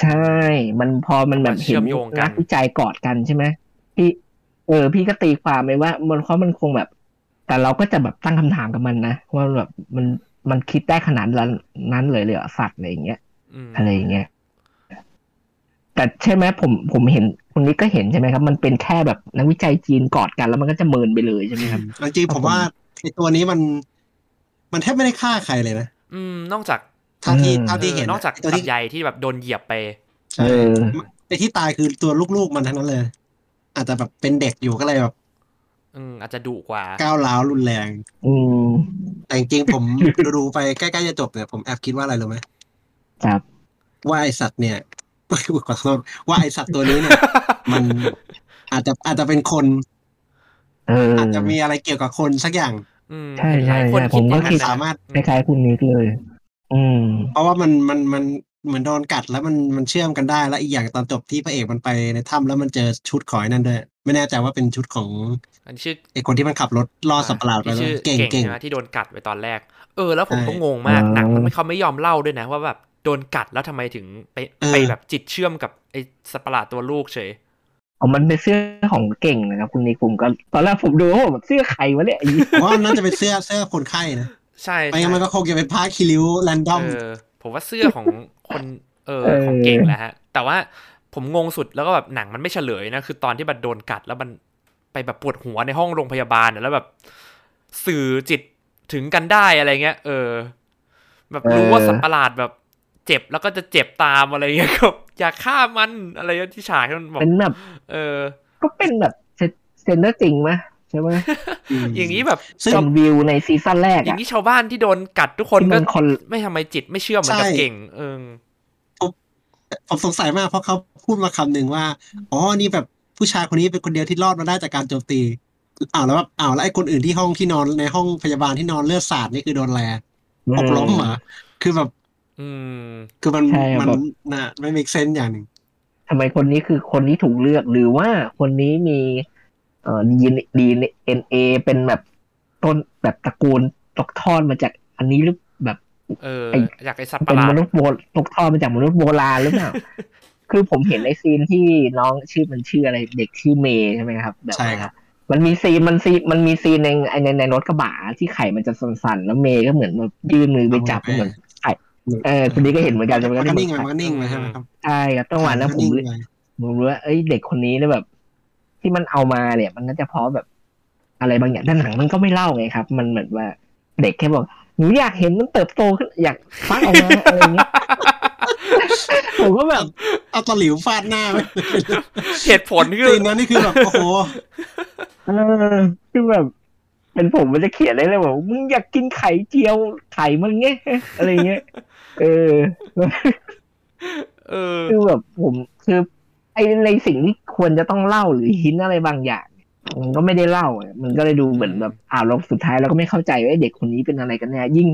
C: ใช่ มันพอมันแบบ
A: มันเชื่
C: เห็
A: อนมโยงกัน
C: นักวิจัยกอดกันใช่ไหมพี่เออ พี่ก็ตีความไปว่า มันเพราะมันคงแบบ แต่เราก็จะแบบตั้งคำถามกับมันนะว่าแบบมันมันคิดได้ขนาดนั้นเลยเลยเหรอสัตว์อะไรอย่างเงี้ย
A: อืม
C: อะไรอย่างเงี้ย แต่ใช่ไหมผมผมเห็นคนนี้ก็เห็นใช่ไหมครับ มันเป็นแค่แบบนักวิจัยจีนกอดกันแล้วมันก็จะเมินไปเลยใช่ไหมครับ
B: จริงๆผมว่าไอ้ตัวนี้มันมันแทบไม่ได้ฆ่าใครเลยนะ
A: อืม นอกจาก
B: เท่าที่
C: อืม
B: เท่าที่
A: เอ
B: เห็
A: อนนอกจาก
B: ไอ้ตัวที่
A: ลำไยที่แบบโดนเหยียบไป
B: ใช่
C: เออ
B: ไอ้ที่ตายคือตัวลูกๆมันทั้งนั้นเลย อาจจะแบบเป็นเด็กอยู่ก็เลยแบบ
A: อืมอาจจะดุกว่า
B: ก้าวร้าวรุนแรง
C: อืม
B: แต่จริงๆผมดูๆไปใกล้ๆจะจบเนี่ยผมแอบคิดว่าอะไรรู้ไหม
C: ครับ
B: ว่าไอสัตว์เนี่ย ขอโทษว่าไอสัตว์ตัวนี้เนี่ย มันอาจจะอาจจะเป็นคน
C: เออ
B: อาจจะมีอะไรเกี่ยวกับคนสักอย่าง
A: อืม
C: ใช่ใช่
A: หลายคน
C: ใช่
A: คิด
C: ผมก็
A: อย่างนั้น
C: คิด
A: นะ
B: สามารถ
C: คล้ายๆคุณนิกเลย อืม
B: เพราะว่ามันมันมันเหมือนโดนกัดแล้วมันมันเชื่อมกันได้ แล้วอีกอย่างตอนจบที่พระเอกมันไปในถ้ำแล้วมันเจอชุดของไอ้นั่นด้วย ไม่แน่ใจว่าเป็นชุดของ
A: อันนี้ชื่อ
B: ไอ้คนที่มันขับรถล่อสัตว์ประหลาดไป
A: ที่
B: แล้ว
A: ชื่อ
B: เก่ง
A: เก่ง
B: เก่ง
A: ใช่ไหมที่โดนกัดไปตอนแรก เออ แล้วผม
B: ใช่
A: ก็งงมาก
C: อ๋อ
A: หนังมันไม่เขาไม่ยอมเล่าด้วยนะว่าแบบโดนกัดแล้วทำไมถึงไป
B: เออ
A: ไปแบบจิตเชื่อมกับไอ้สัตว์ประหลาดตัวลูกเฉย
C: อ๋อมันเป็นเสื้อของเก่งนะครับคุณนิกผมก็ตอนแรกผมดูว่าแบบเสื้อใครวะเนี่ยไอ้
B: ผมว่าน่าจะเป็นเสื้อเสื้อคนไข้นะ
A: ใช่
B: ไม่งั้นมันก็คงจะเป็นผ้าคีริ้วแรนดอม
A: เออผมว่าเสื้อของคนเออ
C: เออ
A: ของเก่งแหละฮะ แต่ว่าผมงงสุดแล้วก็แบบหนังมันไม่เฉลยนะ คือตอนที่มันโดนกัดแล้วมันไปแบบปวดหัวในห้องโรงพยาบาลน่ะแล้วแบบ สื่อจิตถึงกันได้อะไรเงี้ย เออ แบบรู้ว่าสัตว์ประหลาดแบบ เจ็บแล้วก็จะเจ็บตามอะไรเงี้ยก็อย่าฆ่ามันอะไรเงี้ยที่ฉายมันบอก
C: เป็นแบบ
A: เออ
C: ก็เป็นแบบเซเซนเตอร์จริงไหมใช่ไหม
A: อย่างนี้แบบ
B: ซึ่ง
C: เป็นวิวในซีซั่นแรก
A: อย่า
C: อะ
A: งนี้ชาวบ้านที่โดนกัดทุกคน
C: ที่
A: ก็
C: มันคน
A: ไม่ทำไมจิตไม่เชื่อเหมือนกับ
B: ใช่
A: เก่ง เออ
B: ผมสงสัยมากเพราะเขาพูดมาคำหนึ่งว่า อ๋อ นี่แบบผู้ชายคนนี้เป็นคนเดียวที่รอดมาได้จากการโจมตี อ้าวแล้วแบบอ้าวแล้วไอ้คนอื่นที่ห้องที่นอนในห้องพยาบาลที่นอนเลือดสาดนี่คือโดนอะไรอะหกล้มเหรอ คือแบบ
A: อืม
B: คือมัน
C: ใช่ครับ
B: มัน
C: แบบ
B: น่ะไม่ make sense อย่างหนึ่ง
C: ทำไมคนนี้คือคนที่ถูกเลือกหรือว่าคนนี้มีเอ่อดีดีเอ็นเอเป็นแบบต้นแบบตระกูลตกทอดมาจากอันนี้หรือแบบ
A: เออ
C: ไอ้
A: อยากไอ้สัตว์ป
C: เป็
A: ระ
C: น
A: หลาดเป็น
C: มนุษย์โบตกทอดมาจากมนุษย์โบราณหรือเปล่า คือผมเห็นใน scene ที่น้องชื่อมันชื่ออะไรเด็กชื่อเมย์ใช่ไหมครับแบบ
B: ใช่ครับ
C: มันมี scene มัน scene มันมี scene ในไอ้ในในรถกระบะที่ไข่มันจะสั่นๆแล้วเมย์ก็เหมือนแบบยื่นมือไปจับเหมือนไข่เอ อคนนี้ก็เห็นเหมือนกัน
B: มันก็นิ่ง
C: เห
B: มันก็นิ่งเลยใช่ไหมครับ
C: ใช่ครับจังหวะนั้นผม
B: นิ่ง
C: เลย
B: ไป
C: ผมรู้ว่าเอ้ยเด็กคนนี้เนี่ยแบบ ที่มันเอามาเนี่ย มันน่าจะเพราะแบบ อะไรบางอย่างแต่หนังมันก็ไม่เล่าไงครับ มันเหมือนว่าเด็กแค่บอกหนูอยากเห็นมันเติบโตขึ้นอยากฟักออกมาอะไรเงี้ยผมก็แบบ
B: เอาตะหลิวฟาดหน้าไป
A: เหตุผลคือ
B: ซีนนั้นนี่คือแบบโอ้โห
C: เออคือแบบเป็นผมมันจะเขียนได้เลยบอกมึงอยากกินไข่เจียวไข่มันเงี้ยอะไรเงี้ย เออ
A: เออ
C: คือแบบผมคือไอในสิ่งที่ควรจะต้องเล่าหรือหินอะไรบางอย่าง มันก็ไม่ได้เล่าอะมันก็เลยดูเหมือนแบบอ่าวแล้วสุดท้ายเราก็ไม่เข้าใจว่าไอ้เด็กคนนี้เป็นอะไรกันแน่ยิ่ง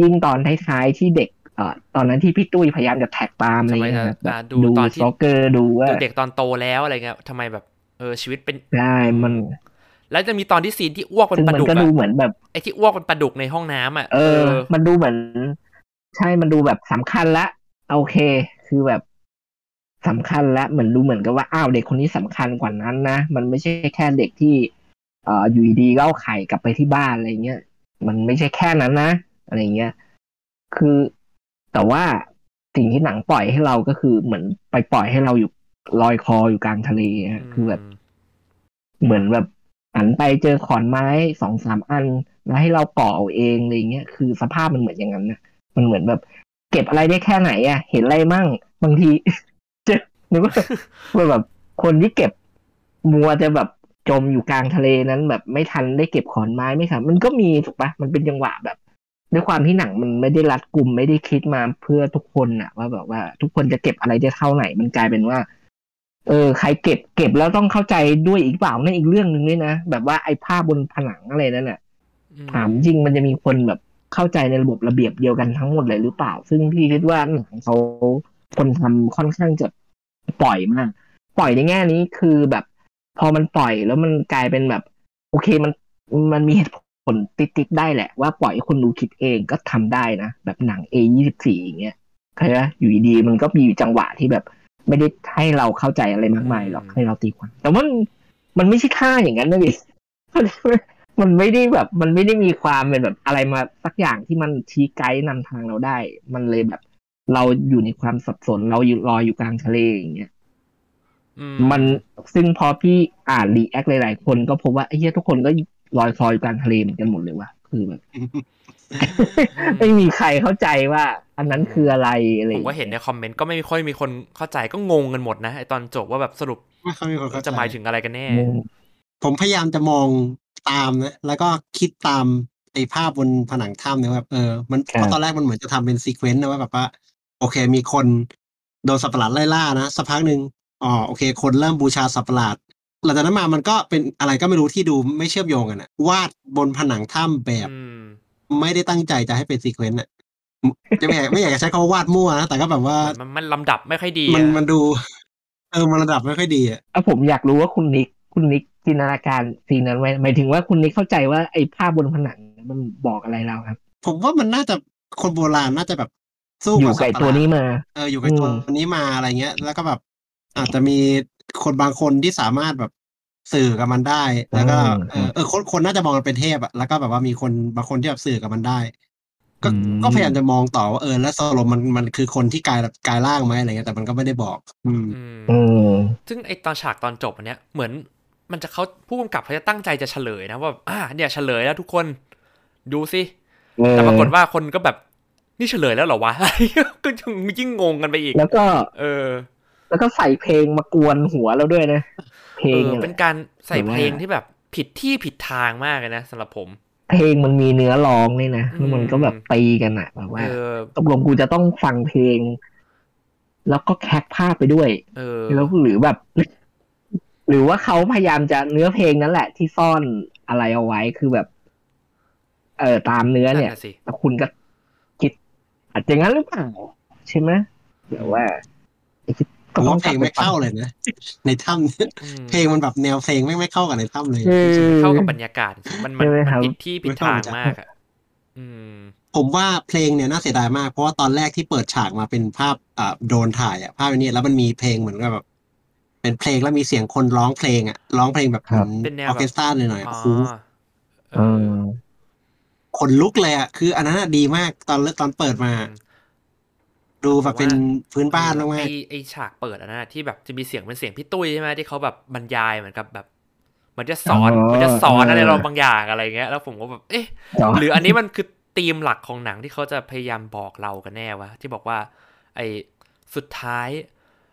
C: ยิ่งตอนท้ายๆที่เด็กเอ่อตอนนั้นที่พี่ตุ้ยพยายามจะแท็กตามอะไรเงี้ยครับ
A: ทำไมอะ
C: แบบ
A: ดู
C: ดู
A: ตอนที่
C: สโตเกอร์ดูว่า
A: ดูเด็กตอนโตแล้วอะไรเงี้ยทำไมแบบเออชีวิตเป็น
C: ใช่มัน
A: แล้วจะมีตอนที่ซีนที่อ้วกเป็น
C: ซึ่ง
A: ปลา
C: มัน
A: ดุก
C: ก็
A: อะ
C: ดูเหมือนแบบ
A: ไอ้ที่อ้วกเป็นปลาดุกในห้องน้ำอะ
C: เออ มันดูเหมือน ใช่มันดูแบบสำคัญละโอเค คือแบบสำคัญละเหมือนดูเหมือนกับว่าอ้าวเด็กคนนี้สำคัญกว่านั้นนะมันไม่ใช่แค่เด็กที่เอ่ออยู่ดีๆก็เอาไข่กลับไปที่บ้านอะไรเงี้ยมันไม่ใช่แค่นั้นนะอะไรเงี้ยคือแต่ว่าสิ่งที่หนังปล่อยให้เราก็คือเหมือนไปปล่อยให้เราอยู่ลอยคออยู่กลางทะเลฮะคือแบบ เหมือนแบบหันไปเจอขอนไม้สองสามอัน แล้วให้เราก่อเอาเองอะไรเงี้ยคือสภาพมันเหมือนอย่างนั้นนะ มันเหมือนแบบ เก็บอะไรได้แค่ไหนอะเห็นอะไรมั่ง บางทีเจอนึกว่าว่าแบบคนที่เก็บมัวจะแบบจมอยู่กลางทะเลนั้น แบบไม่ทันได้เก็บขอนไม้ไม่ทันมันก็มีถูกปะมันเป็นจังหวะแบบด้วยความที่หนังมันไม่ได้รัดกลุ่มไม่ได้คิดมาเพื่อทุกคนอะว่าแบบว่า ทุกคนจะเก็บอะไรได้เท่าไหนมันกลายเป็นว่า เออ ใครเก็บเก็บแล้วต้องเข้าใจด้วยอีกเปล่านั่นอีกเรื่องหนึ่งด้วยนะแบบว่าไอ้ภาพบนผนังอะไรนั่นน่ะ
A: อืม
C: ถามจริงมันจะมีคนแบบ เข้าใจในระบบระเบียบเดียวกันทั้งหมดเลยหรือเปล่า ซึ่งพี่คิดว่าหนังเขาคนทำค่อนข้างจะปล่อยมาก ปล่อยในแง่นี้คือแบบ พอมันปล่อยแล้วมันกลายเป็นแบบ โอเคมันมันมีเหตุผลติดๆได้แหละ ว่าปล่อยให้คนดูคิดเองก็ทำได้นะ แบบหนัง A ยี่สิบสี่อย่างเงี้ยเข้าใจปะอยู่ดีๆมันก็มีจังหวะที่แบบ ไม่ได้ให้เราเข้าใจอะไรมากมายหรอกให้เราตีความแต่ว่ามันมันไม่ใช่ท่าอย่างนั้นนะดิ มันไม่ได้แบบ มันไม่ได้มีความเป็นแบบอะไรมาสักอย่างที่มันชี้ไกด์นำทางเราได้ มันเลยแบบ เราอยู่ในความสับสนเราอยู่ลอยอยู่กลางทะเลอย่างเงี้ย
A: อื
C: มันซึ่งพอพี่อ่าน react หลายๆคนก็พบว่าไอ้เหี้ยทุกคนก็ลอยคลอยอยู่กลางทะเลเหมือนกันหมดเลยว่ะคือแบบไม่มีใครเข้าใจว่า อันนั้นคืออะไรอะไรอย่างงี้ย
A: ก็เห็นในคอมเมนต์ก็ไม่ค่อยมีคนเข้าใจก็งงกันหมดนะไอ้ตอนจบว่าแบบสรุป
B: ไม่ค่อยมีคนเข้าใจ
A: จะหมายถึงอะไรกันแน่
C: อืม
B: ผมพยายามจะมอง ตามนะแล้วก็คิดตามไอ้ภาพบนผนังถ้ำเนี่ยว่าแบบเออมันเพราะตอนแรกมันเหมือนจะทำเป็น sequence นะว่าแบบว่า โอเค มีคนโดนสัตว์ประหลาดไล่ล่านะสักพักหนึ่งอ๋อโอเค คนเริ่มบูชาสัตว์ประหลาดหลังจากนั้นมามันก็เป็นอะไรก็ไม่รู้ที่ดูไม่เชื่อมโยงกันอะวาดบนผนังถ้ำแบบ
A: อืม
B: ไม่ได้ตั้งใจจะให้เป็น sequence อะจะไม่อยากไม่อยากจะใช้คำว่าวาดมั่วนะแต่ก็แบบว่า
A: มันมันลำดับไม่ค่อยดี
B: มัน
A: อะ
B: มันดู เออมันลำดับไม่ค่อยดีอะ
C: อะผมอยากรู้ว่าคุณนิกคุณนิก จินตนาการ scene นั้นไหมหมายถึงว่าคุณนิกเข้าใจว่าไอ้ภาพบนผนังมันบอกอะไรเราครับ
B: ผมว่ามันน่าจะคนโบราณน่าจะแบบสู้
C: อยู่
B: กับ
C: กับไอ้
B: สัต
C: ตัว
B: ประหลาด
C: นี้มา
B: เอออยู่กับตัว
C: อืม
B: นี้มาอะไรเงี้ย แล้วก็แบบ อาจจะมีคนบางคนที่สามารถแบบสื่อกับมันได้ แล้วก็
C: อืม
B: เออเออคนคนน่าจะมองมันเป็นเทพอะแล้วก็แบบว่ามีคนบางคนที่แบบสื่อกับมันได้ ก็
C: อืม
B: ก็พยายามจะมองต่อว่าเออ แล้วโซโลมันมันคือคนที่กลายกลายร่างไหมอะไรเงี้ยแต่มันก็ไม่ได้บอก อืม
A: อืม
C: อืม
A: ซึ่งไอตอนฉากตอนจบอันเนี้ยเหมือน มันจะเขาผู้กำกับเขาจะตั้งใจจะเฉลยนะว่าอ่าเนี่ยเฉลยแล้วทุกคนดูสิแต่ปรากฏว่าคนก็แบบนี่เฉลยแล้วเหรอวะก็ยิ่งงงกันไปอีก
C: แล้วก็
A: เออ
C: แล้วก็ใส่เพลงมากวนหัวเราด้วยนะ เพล
A: เองอ
C: เนี่ย
A: เป็นการใส่
C: หรือว่า
A: เพลงที่แบบผิดที่ผิดทางมากเลยนะสำหรับผม
C: เพลงมันมีเนื้อร้องนี่นะ
A: อืม
C: แล้วมันก็แบบตีกันอะแบบว่า
A: เออ
C: ตกลงกูจะต้องฟังเพลง แล้วก็แคปภาพไปด้วย
A: เออ
C: แล้วหรือแบบ หรือว่าเขาพยายามจะเนื้อเพลงนั่นแหละ ที่ซ่อนอะไรเอาไว้คือแบบ เออตามเนื้อเนี่ย
A: นั่นน่ะสิ
C: แล้วคุณก็คิดอาจจะงั้นหรือเปล่าใช่ไหมเดี๋ยวว่า
B: ผมว่าเพลงไม่เข้าเลยนะในถ้ำเนี่ย
A: อืม
B: เพลงมันแบบแนวเพลงไม่ไม่เข้ากับในถ้ำเลย
C: เออ
A: เข้ากับบรรยากาศมันมัน
C: ใช่ไหม
A: มัน
C: ครับ
A: ผิดที่ผิดทางมากอะอืม
B: ผมว่าเพลงเนี่ยน่าเสียดายมากเพราะว่าตอนแรกที่เปิดฉากมาเป็นภาพอ่าโดรนถ่ายอะภาพอันนี้แล้วมันมีเพลงเหมือนกับแบบ เป็นเพลงแล้วมีเสียงคนร้องเพลงอะร้องเพลงแบบ
C: ครับ
A: เป็นแนว
B: อ
A: แบบ
B: อร์เคสตราหน่อยๆ
A: อ๋อ
B: โอ้โห
A: เอ
C: เอ
A: อ
C: อ
B: ขนลุกเลยอะคือ อันนั้นอะดีมากตอนเริ่มตอนเปิดมา ดูแบบเป็นพื้นบ้านมาก
A: ไอไอฉากเปิดอันนั้นอะที่แบบจะมีเสียงเป็นเสียงพี่ตุ้ยใช่ไหมที่เขาแบบบรรยายเหมือนกับแบบเหมันจะสอน
C: อ๋อ
A: เหมันจะสอน
C: เอออ
A: อะไรเราบางอย่างอะไรเงี้ย แล้วผมก็แบบ เอ๊ะ
C: เนาะ
A: หรืออันนี้มันคือธีมหลักของหนังที่เขาจะพยายามบอกเรากันแน่วะที่บอกว่า ไอ้สุดท้าย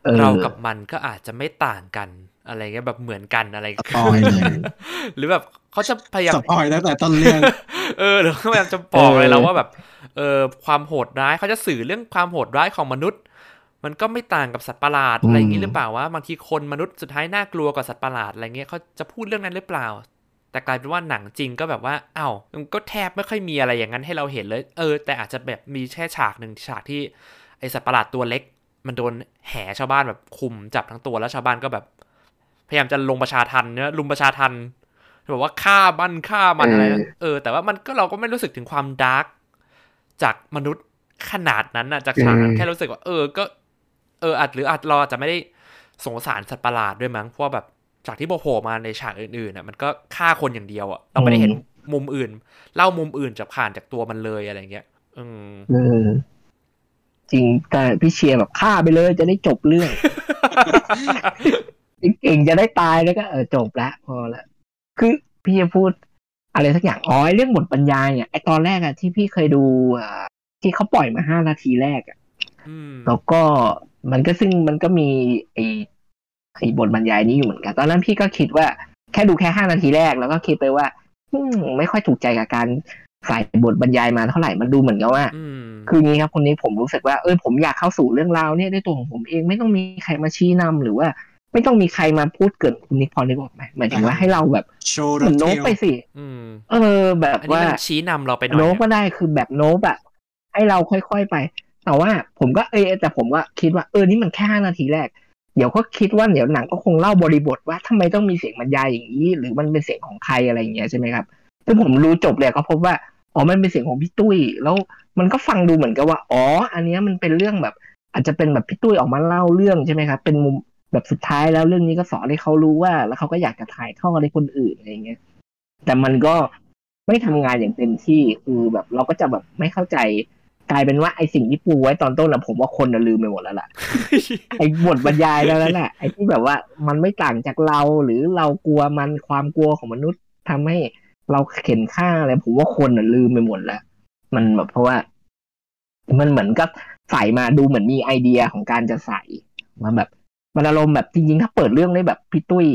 C: เออ
A: เรากับมันก็อาจจะไม่ต่างกันอะไรเงี้ยแบบเหมือนกันอะไร
B: ๆ spoil เลย
A: หรือแบบเขาจะพยายาม
B: spoil ตั้งแต่ต้นเรื่อง
A: เออหรือเขาพยายามจะบอกเลย
C: เออ
A: เราว่าแบบเออความโหดร้ายเขาจะสื่อเรื่องความโหดร้ายของมนุษย์ มันก็ไม่ต่างกับสัตว์ประหลาดอะไรอย่างนี้หรือเปล่าว่าบางทีคนมนุษย์สุดท้ายน่ากลัวกว่าสัตว์ประหลาดอะไรเงี้ยเขาจะพูดเรื่องนั้นหรือเปล่า แต่กลายเป็นว่าหนังจริงก็แบบว่าอ้าวมันก็แทบไม่ค่อยมีอะไรอย่างนั้นให้เราเห็นเลย เออ แต่อาจจะแบบมีแค่ฉากหนึ่งฉากที่ไอสัตว์ประหลาดตัวเล็ก มันโดนแห่ชาวบ้านแบบคุมจับทั้งตัวแล้วชาวบ้านก็แบบ พยายามจะลงประชาทันเนื้อลุมประชาทันแบบว่าฆ่ามันฆ่ามันอะไรนะเออ แต่ว่ามันก็เราก็ไม่รู้สึกถึงความดาร์กจากมนุษย์ขนาดนั้นนะจากฉากนั้น
C: อืม
A: แค่รู้สึกว่า เออ ก็เอออาจหรืออาจเราอาจจะไม่ได้สงสารสัตว์ประหลาดด้วยมั้งเพราะว่าแบบจากที่โผล่มาในฉากอื่นๆอะมันก็ฆ่าคนอย่างเดียวอะเราไม่ได้เห็นมุมอื่น เล่ามุมอื่นจากผ่านจากตัวมันเลยอะไรเงี้ย อืม
C: เออ จริง แต่พี่เชียร์แบบฆ่าไปเลยจะได้จบเรื่องเก่งจะได้ตายแล้วก็เออจบละพอละคือพี่จะพูดอะไรสักอย่างอ๋อไอ้เรื่องบทบรรยายเนี่ยไอตอนแรกอะที่พี่เคยดูอ่าที่เขาปล่อยมาห้านาทีแรกอะ
A: อืม
C: แล้วก็มันก็ซึ่งมันก็มีไอไอบทบรรยายนี้อยู่เหมือนกัน ตอนนั้นพี่ก็คิดว่าแค่ดูแค่ห้านาทีแรกแล้วก็คิดไปว่าอืมไม่ค่อยถูกใจกับการ ใส่บทบรรยายมาเท่าไหร่มันดูเหมือนกับว่า
A: อืม
C: คืองี้ครับคนนี้ผมรู้สึกว่าเออผมอยากเข้าสู่เรื่องราวเนี่ยด้วยตัวของผมเองไม่ต้องมีใครมาชี้นำหรือว่า ไม่ต้องมีใครมาพูดเกินคุณนิกพอนึกออกไหมหมายถึงว่าให้เราแบบ
B: โชว์
C: เหมือนโน้ตไปสิ
A: อืม
C: เออ แบบ
A: อันนี้
C: ว่า
A: มันชี้นำเราไปหน่อย
C: โน้ต
A: อะ
C: ก็ได้คือแบบโน้ตอะให้เราค่อยๆไป แต่ว่าผมก็เออแต่ผมก็คิดว่าเออนี่มันแค่ห้านาทีแรกเดี๋ยวก็คิดว่าเดี๋ยวหนังก็คงเล่าบริบทว่าทำไมต้องมีเสียงบรรยายอย่างนี้ หรือมันเป็นเสียงของใครอะไรอย่างเงี้ยใช่ไหมครับ ซึ่งผมรู้จบเลยก็พบว่าอ๋อมันเป็นเสียงของพี่ตุ้ย แล้วมันก็ฟังดูเหมือนกับว่า อ๋อ อันเนี้ยมันเป็นเรื่องแบบ อาจจะเป็นแบบพี่ตุ้ยออกมาเล่าเรื่องใช่ไหมครับ เป็นมุมแบบสุดท้ายแล้วเรื่องนี้ก็สอนให้เขารู้ว่า แล้วเขาก็อยากจะถ่ายทอดให้คนอื่นอะไรอย่างเงี้ย แต่มันก็ไม่ทำงานอย่างเต็มที่คือแบบเราก็จะแบบไม่เข้าใจกลายเป็นว่าไอสิ่งที่ปูไว้ตอนต้นอะผมว่าคนน่ะลืมไปหมดแล้วล่ะไอ้บทบรรยายแล้วนั่นแหละไอ้ที่แบบว่ามันไม่ต่างจากเราหรือเรากลัวมันความกลัวของมนุษย์ทำให้ เราเข็นฆ่าอะไรผมว่าคนน่ะลืมไปหมดแล้ว มันแบบเพราะว่า มันเหมือนกับใส่มาดูเหมือนมีไอเดียของการจะใส่มาแบบมันอารมณ์แบบจริงๆถ้าเปิดเรื่องได้แบบพี่ตุ้ย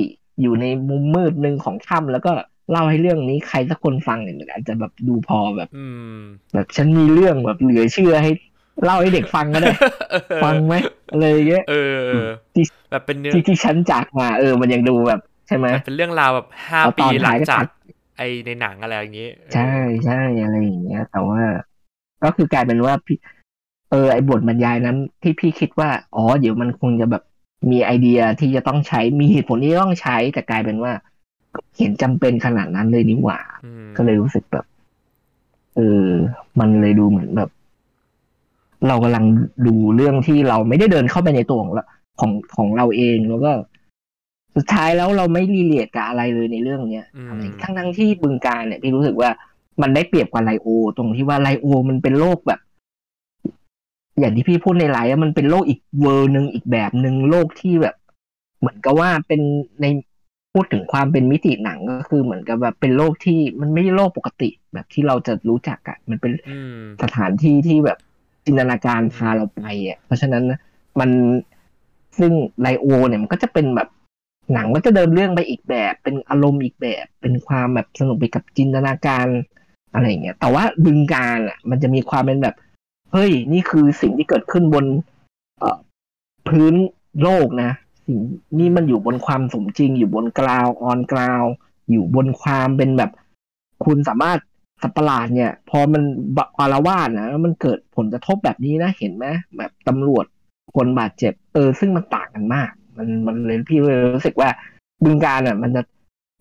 C: อยู่ในมุมมืดหนึ่งของถ้ำแล้วก็เล่าให้เรื่องนี้ใครสักคนฟังเนี่ยมันอาจจะแบบดูพอแบบ
A: อืม
C: แบบฉันมีเรื่องแบบเหลือเชื่อให้เล่าให้เด็กฟังก็ได้ ฟังไหมอะไรอย่างเงี้ย
A: เออเออ
C: ที่
A: แบบเป็นเนื้อ
C: ที่ที่ฉันจากมา เออ มันยังดูแบบใช่ไหม
A: แบบเป็นเรื่องราวแบบห้า
C: เอาต
A: ปี
C: อน
A: หลั
C: ท้างยก็
A: จา
C: ตั
A: ก
C: ด
A: ไอในหนังอะไรอย่างงี้
C: ใช่ใช่อะไรอย่างเงี้ย แต่ว่า ก็คือกลายเป็นว่าพี่เออไอบทบรรยายนั้นที่พี่คิดว่า อ๋อ เดี๋ยวมันคงจะแบบมีไอเดียที่จะต้องใช้มีเหตุผลที่ต้องใช้แต่กลายเป็นว่า เห็นจำเป็นขนาดนั้นเลยนี่หว่า
A: อืม
C: ก็เลยรู้สึกแบบเออมันเลยดูเหมือนแบบ เรากำลังดูเรื่องที่เราไม่ได้เดินเข้าไปในตัวของเราของของเราเองแล้วก็ สุดท้ายแล้วเราไม่รีเลทกับอะไรเลยในเรื่องเนี้ย
A: อืม
C: อะไรทั้งทั้งๆที่บึงการเนี่ยพี่รู้สึกว่ามันได้เปรียบกว่าไลโอ ตรงที่ว่าไลโอ มันเป็นโลกแบบ อย่างที่พี่พูดในไลฟ์อะมันเป็นโลกอีกเวอร์หนึ่งอีกแบบหนึ่งโลกที่แบบ เหมือนกับว่าเป็นในพูดถึงความเป็นมิติหนังก็คือเหมือนกับแบบเป็นโลกที่มันไม่ใช่โลกปกติ แบบที่เราจะรู้จักอะมันเป็น
A: อืม
C: สถานที่ที่แบบจินตนาการพาเราไปอะเพราะฉะนั้นนะมันซึ่งไลโอ เนี่ยมันก็จะเป็นแบบ หนังก็จะเดินเรื่องไปอีกแบบ เป็นอารมณ์อีกแบบ เป็นความแบบสนุกไปกับจินตนาการอะไรอย่างเงี้ย แต่ว่าบึงการอะ มันจะมีความเป็นแบบ เฮ้ย นี่คือสิ่งที่เกิดขึ้นบนเอ่อพื้นโลกนะ สิ่งนี่มันอยู่บนความสมจริง อยู่บนกราวออนกราวอยู่บนความเป็นแบบ คุณสามารถสัตว์ปหลาดเนี่ย พอมันอารวาสนะแล้วมันเกิดผลกระทบแบบนี้นะเห็นไหมแบบตำรวจคนบาดเจ็บ เออ ซึ่งมันต่างกันมาก มันมันเลยพี่เลยรู้สึกว่าบึงการอะ มันจะ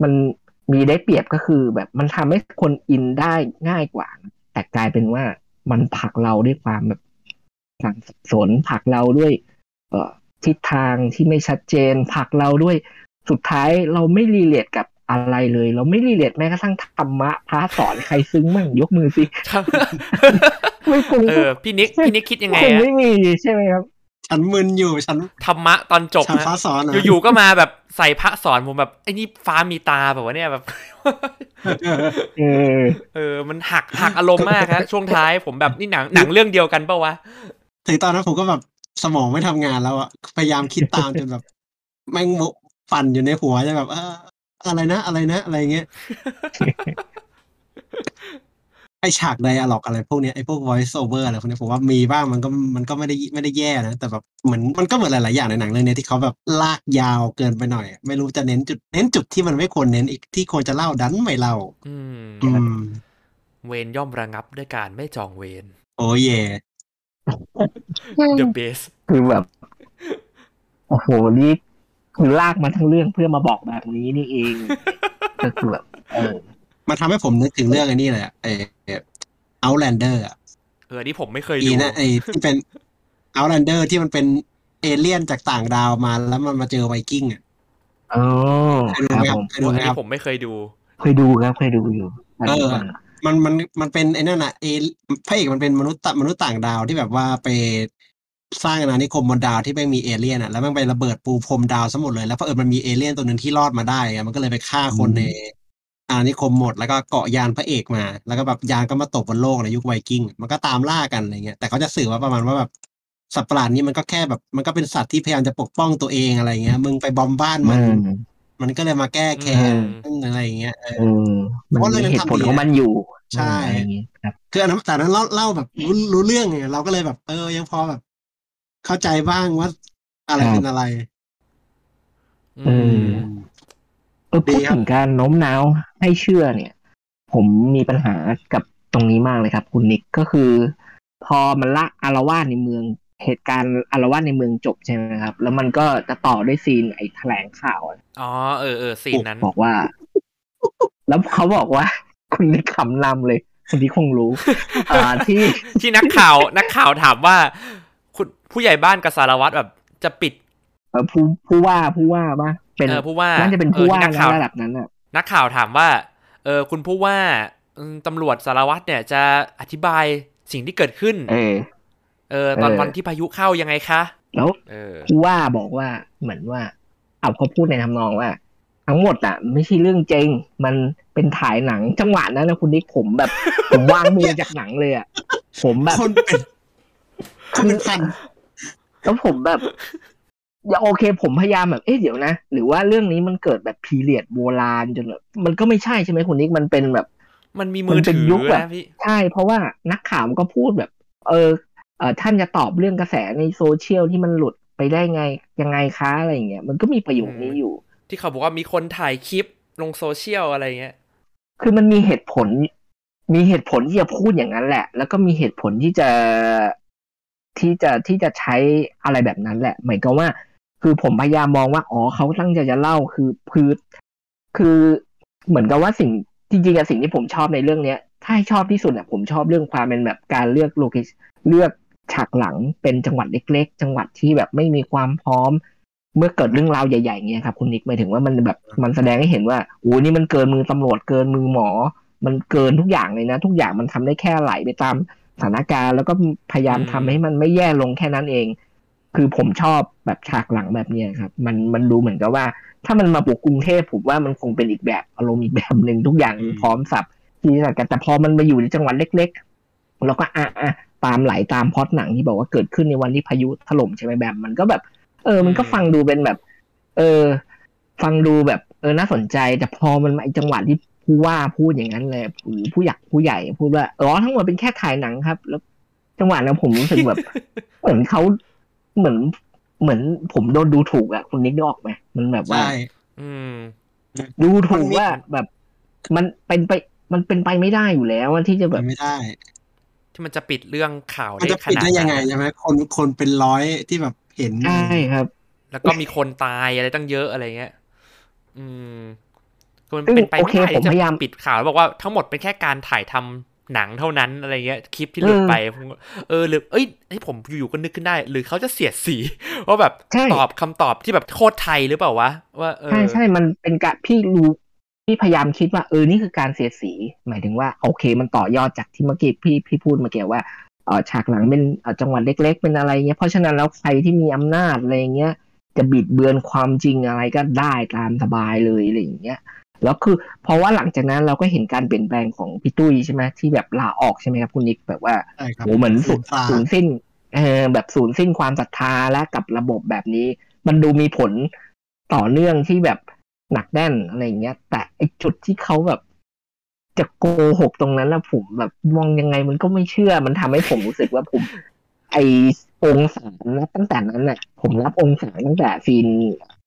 C: มันมีได้เปรียบก็คือ แบบมันทำให้คนอินได้ง่ายกว่า แต่กลายเป็นว่ามันผลักเราด้วยความแบบสับสนผลักเราด้วยเอ่อทิศทางที่ไม่ชัดเจนผลักเราด้วยสุดท้ายเราไม่รีเลทกับอะไรเลย เราไม่รีเลทแม้กระทั่งธรรมะพระสอนใครซึ้งมั่งยกมือสิ
A: ครับ
C: ไม่คง
A: เออพี่นิกพี่นิกคิดยังไง
C: คง
A: อะ
C: ไม่มีใช่ไหมครับ
B: ฉันมึนอยู่ฉัน
A: ธรรมะตอนจบ
B: ฉัน
A: นะ
B: ฟ้าสอนอะ
A: อยู่ๆก็มาแบบใส่พระสอนผมแบบไอ้นี่ฟ้ามีตาแบบว่าเนี่ยแบบ
C: เออ
A: เออ มันหักหักอารมณ์มากฮะช่วงท้ายผมแบบนี่หนังหนังเรื่องเดียวกันปะวะ
B: ถึงตอนนั้นผมก็แบบสมองไม่ทำงานแล้วอะพยายามคิดตามจนแบบแม่งปั่นอยู่ในหัวจะแบบเอออะไรนะอะไรนะอะไรเงี้ย ไอฉากไดอะล็อกอะไรพวกเนี้ยไอพวก voice over อะไรพวกเนี้ยผมว่ามีบ้างมันก็มันก็ไม่ได้ไม่ได้แย่นะ แต่แบบเหมือนมันก็เหมือนหลาย ๆ อย่างในหนังเรื่องเนี้ยที่เขาแบบลากยาวเกินไปหน่อย ไม่รู้จะเน้นจุดเน้นจุดที่มันไม่ควรเน้นอีกที่ควรจะเล่าดันไม่เล่า
A: อืม
B: อืม
A: เวรย่อมระงับด้วยการไม่จองเวร
B: โอ้เย่
A: The best
C: คือแบบโอ้โหนี่คือลากมาทั้งเรื่องเพื่อมาบอกแบบนี้นี่เองก็คือแบบเออ
B: มันทำให้ผมนึกถึงเรื่องไอ้นี่เลยอะไอ Outlander อะ
A: เออนี่ผมไม่เคยดู
B: นะไอ้ที่เป็น Outlander ที่มันเป็นเอเลี่ยนจากต่างดาวมาแล้วมันมาเจอไวกิ้งอะ
C: อ๋อ
B: เคยดู
C: ครับ
B: ไหมครับ
C: ผม
B: เคยดูไหม
A: อัน
B: ครั
A: นี้ผมไม่เคยดู
C: เคยดูครับเคยดูอยู่
B: เออ มันมันมันเป็นไอ้นั่นน่ะเอพระเอกมันเป็นมนุษย์ต่ะมนุษย์ต่างดาวที่แบบว่าไปสร้างอาณานิคมบนดาวที่แม่งมีเอเลี่ยนอะแล้วมันไประเบิดปูพรมดาวซะหมดเลยแล้วเพอเออมันมีเอเลี่ยนตัวหนึ่งที่รอดมาได้ไงมันก็เลยไปฆ่าคนใน อาณานิคมหมดแล้วก็เกาะยานพระเอกมา แล้วก็แบบยานก็มาตกบนโลกในยุคไวกิ้งมันก็ตามล่ากันอะไรเงี้ยแต่เขาจะสื่อว่าประมาณว่าแบบสัตว์ประหลาดนี้มันก็แค่แบบ มันก็เป็นสัตว์ที่พยายามจะปกป้องตัวเองอะไรเงี้ย มึงไปบอมบ้านมั
C: อื
B: น
C: ม
B: มันก็เลยมาแก้แค้น
A: อืม
B: อะไรอย่างเงี้ยเออ
C: เออมัน
B: เพราะเรื่
C: มี
B: องนั้น
C: เหตุผล
B: ทำดี
C: ของมันอยู่
B: ใช่
C: อะไรอย่างเงี้ยครับ
B: คืออันนั้นแต่นั้นเล่าเล่าแบบรู้รู้เรื่องไงเราก็เลยแบบ เออยังพอแบบ เข้าใจบ้างว่าอะไร
C: ครับ
B: เป็นอะไร
C: เออเออ
B: ดี
C: พูด
B: ครับ
C: ถึงการโน้มน้าวให้เชื่อเนี่ย ผมมีปัญหากับตรงนี้มากเลยครับ คุณนิกก็คือ พอมันละอารวาสในเมืองเหตุการณ์อารวาสในเมืองจบใช่ไหมครับ แล้วมันก็จะต่อด้วยซีนไอ้แถลงข่าวอะ
A: อ๋อเออเออซีนนั้น
C: บอกว่า แล้วเขาบอกว่า คุณนิกขำนำเลยคุณนิกคงรู้อ่าที่
A: ที่นักข่าวนักข่าวถามว่าคุณผู้ใหญ่บ้านกับสารวัตรแบบจะปิด
C: เอ่อผู้ผู้ว่าผู้ว่าปะ เป็น
A: เออผู้ว่า
C: น่าจะเป็นผู้ว่า
A: เออที่นัก
C: นะ
A: ข่าว
C: ระดับนั้นอะ
A: นักข่าวถามว่า เออคุณผู้ว่าอืมตำรวจสารวัตรเนี่ยจะอธิบายสิ่งที่เกิดขึ้น
C: เออ
A: เออ ตอน
C: เออ
A: วันที่พายุเข้ายังไงคะ
C: แล้ว
A: เออ
C: ผู้ว่าบอกว่าเหมือนว่า เอาเขาพูดในทำนองว่า ทั้งหมดอะไม่ใช่เรื่องจริง มันเป็นถ่ายหนังจังหวะนั้นนะคุณนิกผมแบบ ผมวางมือจากหนังเลยอะผมแบบ
B: คนเป็นคนเป็นพัน
C: แล้วผมแบบ อย่าโอเค ผมพยายามแบบเอ๊ะเดี๋ยวนะ หรือว่าเรื่องนี้มันเกิดแบบ period โบราณจนแบบมันก็ไม่ใช่ใช่ไหมคุณนิกมันเป็นแบบ
A: มันมีมือถือ
C: มันเป็นยุคแบบ
A: นะพี่
C: ใช่ เพราะว่านักข่าวมันก็พูดแบบ เออเออท่านจะตอบเรื่องกระแสในโซเชียลที่มันหลุดไปได้ไงยังไงคะอะไรอย่างเงี้ยมันก็มีประโยคนี้อยู่
A: ที่เขาบอกว่ามีคนถ่ายคลิปลงโซเชียลอะไรเงี้ย
C: คือมันมีเหตุผล มีเหตุผลที่จะพูดอย่างนั้นแหละ แล้วก็มีเหตุผลที่จะที่จะที่จะใช้อะไรแบบนั้นแหละ หมายก็ว่า คือผมพยายามมองว่าอ๋อเขาตั้งใจจะเล่าคือคือคือเหมือนกับว่าสิ่งจริงๆอะสิ่งที่ผมชอบในเรื่องเนี้ย ถ้าให้ชอบที่สุดอะผมชอบเรื่องความเป็นแบบการเลือกโลเคชเลือกฉากหลังเป็นจังหวัดเล็ก ๆ จังหวัดที่แบบไม่มีความพร้อม เมื่อเกิดเรื่องราวใหญ่ๆเงี้ยครับคุณนิกหมายถึงว่ามันแบบมันแสดงให้เห็นว่าโอ้นี่มันเกินมือตำรวจเกินมือหมอ มันเกินทุกอย่างเลยนะ ทุกอย่างมันทำได้แค่ไหลไปตามสถานการณ์แล้วก็พยายามทำให้มันไม่แย่ลงแค่นั้นเอง คือผมชอบแบบฉากหลังแบบเนี้ยครับ มันมันดูเหมือนกับว่า ถ้ามันมาบุกกรุงเทพผมว่ามันคงเป็นอีกแบบอารมณ์อีกแบบหนึ่งทุกอย่างพร้อมสับที่จะกันแต่พอมันมาอยู่ในจังหวัดเล็ก ๆ แล้วก็อะอะตามไหลตามพล็อดหนังที่บอกว่าเกิดขึ้นในวันที่พายุถล่มใช่ไหมแบบมันก็แบบ เออ มันก็ฟังดูเป็นแบบ เออ ฟังดูแบบเออน่าสนใจ แต่พอมันมาไอ้จังหวะที่ผู้ว่าพูดอย่างนั้นเลยหรือผู้ใหญ่ผู้ใหญ่พูดว่าอ๋อทั้งหมดเป็นแค่ถ่ายหนังครับ แล้ว จังหวะนั้นผมรู้สึกแบบ เหมือนเขา เหมือนเหมือนผมโดนดูถูกอะคุณนิกนึกออกไหมมันแบบว่า
B: ใช่
A: อืม
C: ดูถูก
B: มันมี
C: ว่าแบบ มันเป็นไป มันเป็นไปไม่ได้อยู่แล้วว่าที่จะแบบ
B: ไม่ได้
A: ที่มันจะปิดเรื่องข่าว
B: มัน
A: ได้
B: จะ
A: ข
B: ปิด
A: นาด
B: ได้ยังไง
A: นั้น
B: ใช่ไหมคนคนเป็นร้อยที่แบบเห็น
C: ใช่ครับ
A: แล้วก็มีคนตายอะไรตั้งเยอะอะไรเงี้ย อืมคือมัน
C: ซึ่ง
A: เป็นไป
C: โอ
A: ไม่
C: เค
A: ได้
C: ผม
A: ที่จะ
C: พยายาม
A: ปิดข่าวแล้วบอกว่าทั้งหมดเป็นแค่การถ่ายทำ หนังเท่านั้นอะไรเงี้ยคลิปที่หลุด
C: เออ
A: ไปผมก็เออหรือเอ้ยให้ผมอยู่ๆก็นึกขึ้นได้ หรือเขาจะเสียดสีว่าแบบ
C: ใช่
A: ตอบคำตอบที่แบบโคตรไทยหรือเปล่าวะว่าเออ
C: ใช่ใช่มันเป็นการพี่รู้พี่พยายามคิดว่าเออนี่คือการเสียดสี หมายถึงว่าโอเค มันต่อยอดจากที่เมื่อกี้พี่พี่พูดเมื่อกี้ว่าเออฉากหลังเป็นเอ่อจังหวัดเล็ก ๆ เป็นอะไรเงี้ยเพราะฉะนั้นแล้วใครที่มีอำนาจอะไรเงี้ยจะบิดเบือนความจริงอะไรก็ได้ตามสบายเลยอะไรอย่างเงี้ย แล้วคือเพราะว่าหลังจากนั้นเราก็เห็นการเปลี่ยนแปลงของพี่ตุ้ยใช่ไหมที่แบบลาออกใช่ไหมครับคุณนิกแบบว่า
B: ใช่ครับ
C: โอ้เหมือนสูญ
B: ตรา
C: สูญสิ้นเออแบบสูญสิ้นความศรัทธาและกับระบบแบบนี้ มันดูมีผลต่อเนื่องที่แบบหนักแน่นอะไรอย่างเงี้ย แต่ไอจุดที่เขาแบบ จะโกหกตรงนั้นนะผมแบบมองยังไงมันก็ไม่เชื่อ มันทำให้ผมรู้สึกว่าผม ไอองศานะตั้งแต่นั้นน่ะ ผมรับองศาตั้งแต่ซีน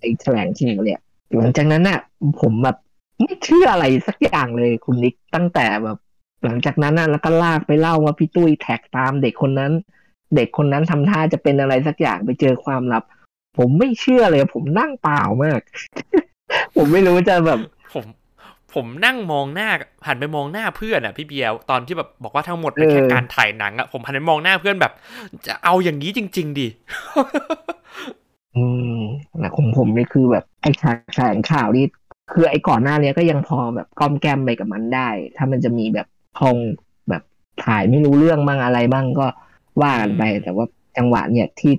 C: ไอแถลงข่าวเนี่ยหลังจากนั้นน่ะ ผมแบบ ไม่เชื่ออะไรสักอย่างเลยคุณนิกตั้งแต่แบบ หลังจากนั้นน่ะแล้วก็ลากไปเล่าว่าพี่ตุ้ยแท็กตามเด็กคนนั้น เด็กคนนั้นทำท่าจะเป็นอะไรสักอย่างไปเจอความลับ ผมไม่เชื่อเลย ผมนั่งเปล่ามาก ผมไม่รู้จะแบบ
A: ผมผมนั่งมองหน้าหันไปมองหน้าเพื่อนอะพี่เบียร์ตอนที่แบบบอกว่าทั้งหมดเป็นแค่
C: เออ
A: การถ่ายหนังอะผมหันไปมองหน้าเพื่อนแบบ จะเอาอย่างนี้จริง ๆดิ
C: อืมแต่ของผมนี่คือแบบไอ้ฉากแถลงข่าวนี่ คือไอ้ก่อนหน้าเนี้ยก็ยังพอแบบก้อมแก้มไปกับมันได้ ถ้ามันจะมีแบบพองแบบถ่ายไม่รู้เรื่องบ้างอะไรบ้างก็ว่ากันไป แต่ว่าจังหวะเนี่ยที่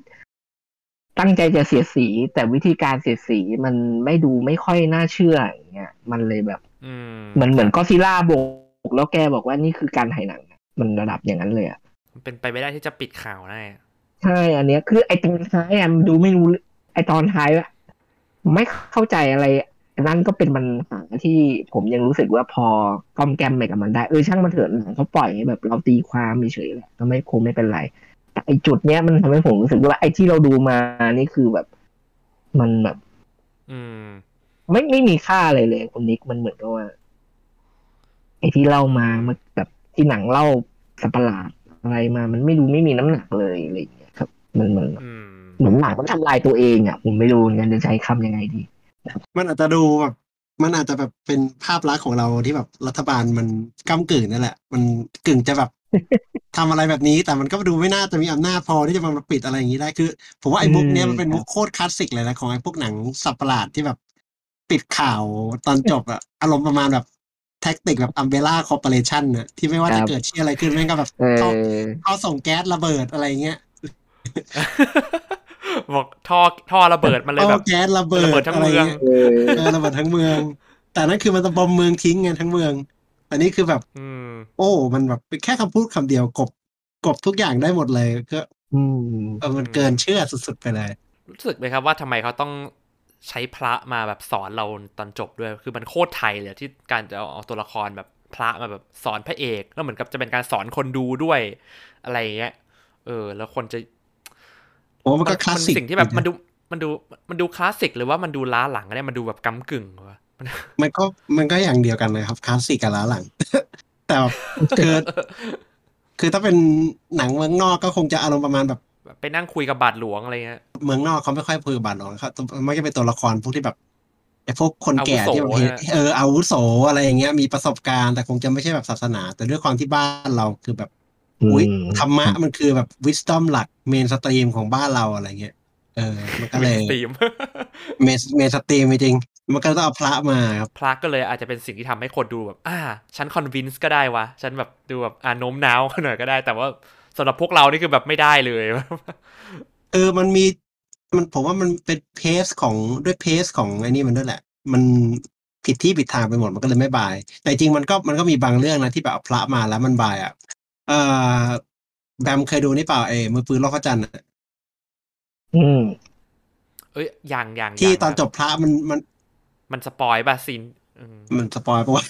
C: ตั้งใจจะเสียดสี แต่วิธีการเสียดสีมันไม่ดูไม่ค่อยน่าเชื่ออย่างเงี้ยมันเลยแบบ
A: อืม
C: เหมือนเหมือนก็ซิล่าโบกแล้วแกบอกว่านี่คือการถ่ายหนังอะมันระดับอย่างนั้นเลยอะ
A: มันเป็นไปไม่ได้ที่จะปิดข่าวได้อะ
C: ใช่ อันเนี้ยคือไอ้ตอนท้ายอะมันดูไม่รู้เรื่องไอ้ตอนท้ายอะไม่เข้าใจอะไร นั่นก็เป็นปัญหาที่ผมยังรู้สึกว่าพอก้อมแกมไปกับมันได้เออช่างมันเถอะหนังเขาปล่อยให้แบบเราตีความเฉยๆแหละก็ไม่คงไม่เป็นไรแต่ไอ้จุดเนี้ยมันทำให้ผมรู้สึกว่าไอ้ที่เราดูมานี่คือแบบ มันแบบ
A: อืม
C: ไม่ไม่มีค่าอะไรเลยคุณนิกมันเหมือนกับว่า ไอ้ที่เล่ามามันแบบที่หนังเล่าสัตว์ประหลาดอะไรมา มันไม่ดูไม่มีน้ำหนักเลยอะไรอย่างเงี้ยครับ มันเหมือน
A: อืม
C: เหมือนหนังมันทำลายตัวเองอะผมไม่รู้เหมือนกันจะใช้คำยังไงดี
B: มันอาจจะดูแบบมันอาจจะแบบเป็นภาพลักษณ์ของเราที่แบบรัฐบาลมันก้ำกึ่งนั่นแหละ มันกึ่งจะแบบทำอะไรแบบนี้ แต่มันก็ดูไม่น่าจะมีอำนาจพอที่จะมาปิดอะไรอย่างนี้ได้คือ ผมว่าไอ้มุกเนี้ยมันเป็นมุกโคตรคลาสสิกเลยนะของไอ้พวกหนังสัตว์ประหลาดที่แบบปิดข่าวตอนจบอะอารมณ์ประมาณแบบ tactic แบบ Umbrella Corporation น่ะครับที่ไม่ว่าจะเกิดเชี่ยอะไรขึ้นแม่งก็แบบ
C: เอ
B: เขา
C: อ
B: เขาส่งแก๊สระเบิดอะไรเงี้ย
A: บอกท่อท่อระเบิดมันเลย
B: เอา
A: แบบ
B: แก๊สระเบิด
A: ระเบิดทั้งเมื
B: องอะไร
A: เงี้
B: ย
C: เออ
B: เออระเบิดทั้งเมือง แต่นั่นคือมันจะบอมเมืองทิ้งไงทั้งเมืองแต่นี่คือแบบ
A: อืม
B: โอ้ มันแบบเป็นแค่คำพูดคำเดียวกบกบทุกอย่างได้หมดเลยก็
C: อืม
B: เออมันเกินเชื่อสุดๆไปเลย
A: รู้สึกไหมครับว่าทำไมเขาต้องใช้พระมาแบบสอนเราตอนจบด้วย คือมันโคตรไทยเลยที่การจะเอาตัวละครแบบพระมาแบบสอนพระเอก แล้วเหมือนกับจะเป็นการสอนคนดูด้วยอะไรอย่างเงี้ย เออ แล้วคนจะ
B: โอ้มันก็คลาสสิก
A: สิ่งที่แบบมันดูมันดูมันดูคลาสสิกหรือว่ามันดูล้าหลังเนี่ยมันดูแบบกำกึ่งวะมัน
B: มันก็มันก็อย่างเดียวกันเลยครับคลาสสิกกับล้าหลัง แต่แบบคือคือถ้าเป็นหนังเมืองนอกก็คงจะอารมณ์ประมาณแบบ
A: แบบไปนั่งคุยกับบาทหลวงอะไรเงี้ย
B: เมืองนอกเขาไม่ค่อยพูดกับบาทหรอกครับไม่จะเป็นตัวละครพวกที่แบบไอ้พวกคนแก่
A: อาวุโส
B: ที่แบบ
A: นะ
B: เอออาวุโสอะไรอย่างเงี้ยมีประสบการณ์แต่คงจะไม่ใช่แบบศาสนา แต่ด้วยความที่บ้านเราคือแบบ อุ้ย
C: อืม
B: ธรรมะมันคือแบบ wisdom หลัก mainstream ของบ้านเราอะไรเงี้ยเอเออมันก็เลย stream main mainstream จริงๆมันก็ต้องเอาพระมาครับ
A: พระก็เลยอาจจะเป็นสิ่งที่ทำให้คนดูแบบ อ่า ฉัน convince ก็ได้วะ ฉันแบบดูแบบอ่าโน้มน้าวหน่อยก็ได้ แต่ว่าสำหรับพวกเรานี่คือแบบไม่ได้เลย
B: เออมันมีมันผมว่ามันเป็น pace ของด้วย pace ของไอ้นี่มันด้วยแหละ มันผิดที่ผิดทางไปหมดมันก็เลยไม่ buy แต่จริงมันก็มันก็มีบางเรื่องนะที่แบบเอาพระมาแล้วมัน buy อะ เออแบมเคยดูนี่เปล่าเอมือปืนโลกพระจันทร์อะ
C: อืม
A: เอ้ยอย่างอย่าง
B: ที่
A: ย่าง
B: ตอนจบพระมันมัน
A: มัน spoil ป่ะ scene อืม
B: มัน spoil ปะวะ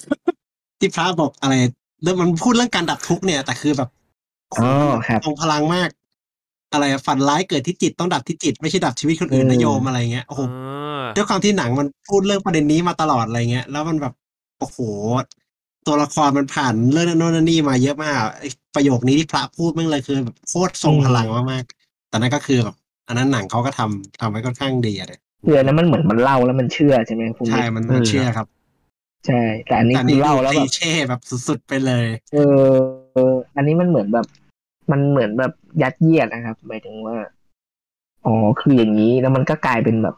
B: ที่พระบอกอะไรเรื่องมันพูดเรื่องการดับทุกข์เนี่ย แต่คือแบบ
C: อ๋อครับ
B: ทรงพลังมาก อะไรอะฝันร้ายเกิดที่จิตต้องดับที่จิตไม่ใช่ดับชีวิตคนอื่น
C: เออ
B: นะโยมอะไรเงี้ยโอ้โห
A: เออ
B: ด้วยความที่หนังมันพูดเรื่องประเด็นนี้มาตลอดอะไรเงี้ย แล้วมันแบบ โอ้โห ตัวละครมันผ่านเรื่องนั้นโน่นนนนี่มาเยอะมากไอ้ประโยคนี้ที่พระพูดแม่งเลยคือแบบโคตรทรงพลังมากๆแต่นั่นก็คือแบบอันนั้นหนังเขาก็ทำทำไว้ค่อนข้างดีอะเลย
C: คืออันนั้นมันเหมือนมันเล่าแล้วมันเชื่อใช่ไหมคุณ
B: ใช่มันมันเชื่อครับ
C: ใช่ แต่อันนี้
B: แต่อัน
C: คื
B: นี้
C: อ
B: ดู
C: เล่าแล้ว
B: ค
C: แบ
B: ลี
C: บ
B: เช่แบบสุดๆไปเลย
C: เออเออ อันนี้มันเหมือนแบบ มันเหมือนแบบยัดเยียดนะครับหมายถึงว่าอ๋อคืออย่างนี้แล้วมันก็กลายเป็นแบบ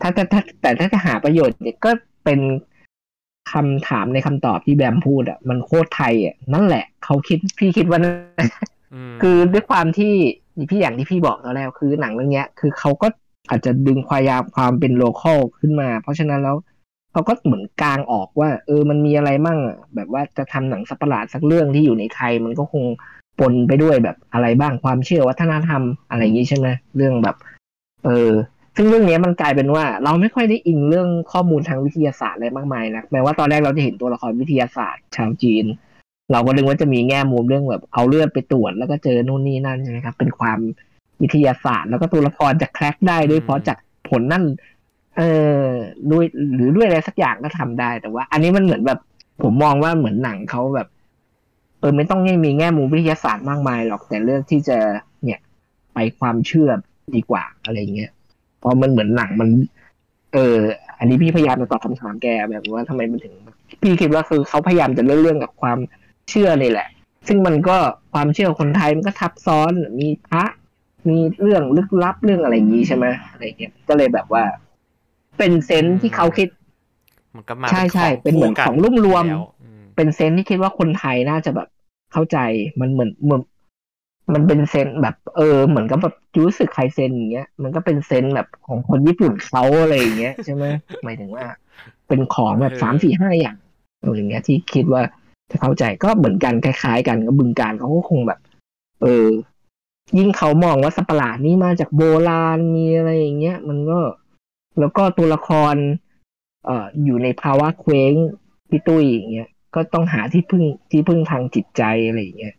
C: ถ้าถ้าถ้าแต่ถ้าจะหาประโยชน์เนี่ยก็เป็น คำถามในคำตอบที่แบมพูดอะมันโคตรไทยอะนั่นแหละเขาคิดพี่คิดว่านั่น
A: อืม
C: คือด้วยความที่พี่อย่างที่พี่บอกตอนแรกคือหนังเรื่องเนี้ย คือเขาก็อาจจะดึงความยามความเป็นโลคอลขึ้นมา เพราะฉะนั้นแล้วเขาก็เหมือนกลางออกว่า เออมันมีอะไรมั่งอะแบบว่าจะทำหนังสัตว์ประหลาดสักเรื่องที่อยู่ในไทย มันก็คงปนไปด้วยแบบอะไรบ้างความเชื่อวัฒนธรรมอะไรอย่างนี้ใช่ไหมเรื่องแบบ เออ ซึ่งเรื่องนี้มันกลายเป็นว่า เราไม่ค่อยได้อิงเรื่องข้อมูลทางวิทยาศาสตร์อะไรมากมายนะแม้ว่าตอนแรกเราจะเห็นตัวละครวิทยาศาสตร์ ชาวจีน เราก็นึกว่าจะมีแง่มุมเรื่องแบบเอาเลือดไปตรวจแล้วก็เจอนู่นนี่นั่นใช่ไหมครับ เป็นความวิทยาศาสตร์ แล้วก็ตัวละครจะแคร็กได้ด้วยเพราะจากผลนั่น เออด้วยหรือด้วยอะไรสักอย่างก็ทำได้ แต่ว่า อันนี้มันเหมือนแบบ ผมมองว่าเหมือนหนังเขาแบบ เออไม่ต้องให้มีแง่มุมวิทยาศาสตร์มากมายหรอกแต่เลือกที่จะเนี่ย ไปความเชื่อดีกว่าอะไรเงี้ย เพราะมันเหมือนหนังมัน เออ อันนี้พี่พยายามจะตอบคำถามแกแบบว่าทำไมมันถึง พี่คิดว่าคือเขาพยายามจะเล่นเรื่องกับความเชื่อเลยแหละ ซึ่งมันก็ความเชื่อคนไทยมันก็ทับซ้อนมีพระมีเรื่องลึกลับเรื่องอะไรอย่างนี้ใช่ไหมอะไรเงี้ยก็เลยแบบว่า เป็นเซนส์ที่เขาคิด
A: มันก็มา
C: ใช่ใช่
A: ข
C: เป็นเหมือน
A: คู่กั
C: ของรุ่มรวม
A: แล้วอืม
C: เป็นเซนส์ที่คิดว่าคนไทยน่าจะแบบเข้าใจมันเหมือนเหมือน มันเป็นเซนส์แบบเออ เหมือนกับแบบจูสึไคเซนอย่างเงี้ย มันก็เป็นเซนส์แบบของคนญี่ปุ่นเขาอะไรอย่างเงี้ยใช่ไหมหมายถึงว่า เป็นของแบบสามสี่ห้าอย่างอะไรอย่างเงี้ยที่คิดว่าจะเข้าใจก็เหมือนกันคล้ายๆ กันก็บึงการเขาก็คงแบบ เออ ยิ่งเขามองว่าสัตว์ประหลาดนี่มาจากโบราณมีอะไรอย่างเงี้ย มันก็แล้วก็ตัวละคร เอ่ออยู่ในภาวะเคว้งพี่ตุ้ยอย่างเงี้ยก็ต้องหาที่พึ่งที่พึ่งทางจิตใจอะไรอย่างเงี้ย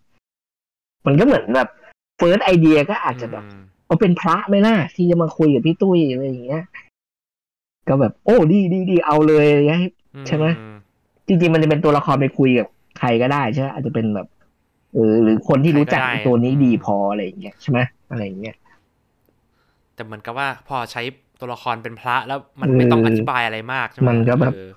C: มันก็เหมือนแบบเฟิร์สไอเดียก็อาจจะแบบ
A: อืม
C: เอาเป็นพระไหมล่ะที่จะมาคุยกับพี่ตุ้ยอะไรอย่างเงี้ย ก็แบบ โอ้ดีดีดีเอาเลยอะไรเงี้ยใช่ไหม
A: อื
C: จริงๆมันจะเป็นตัวละครไปคุยกับใครก็ได้ใช่ไหมอาจจะเป็นแบบเออหรือคนที่รู้จักตัวนี้ดีพออะไรอย่างเงี้ยใช่ไหมอะไรอย่างเงี้ย
A: แต่เหมือนกับว่าพอใช้ตัวละครเป็นพระแล้วมัน
C: เออ
A: ไม่ต้องอธิบายอะไรมากใช่ไหม
C: มันก็แบบ
A: เออ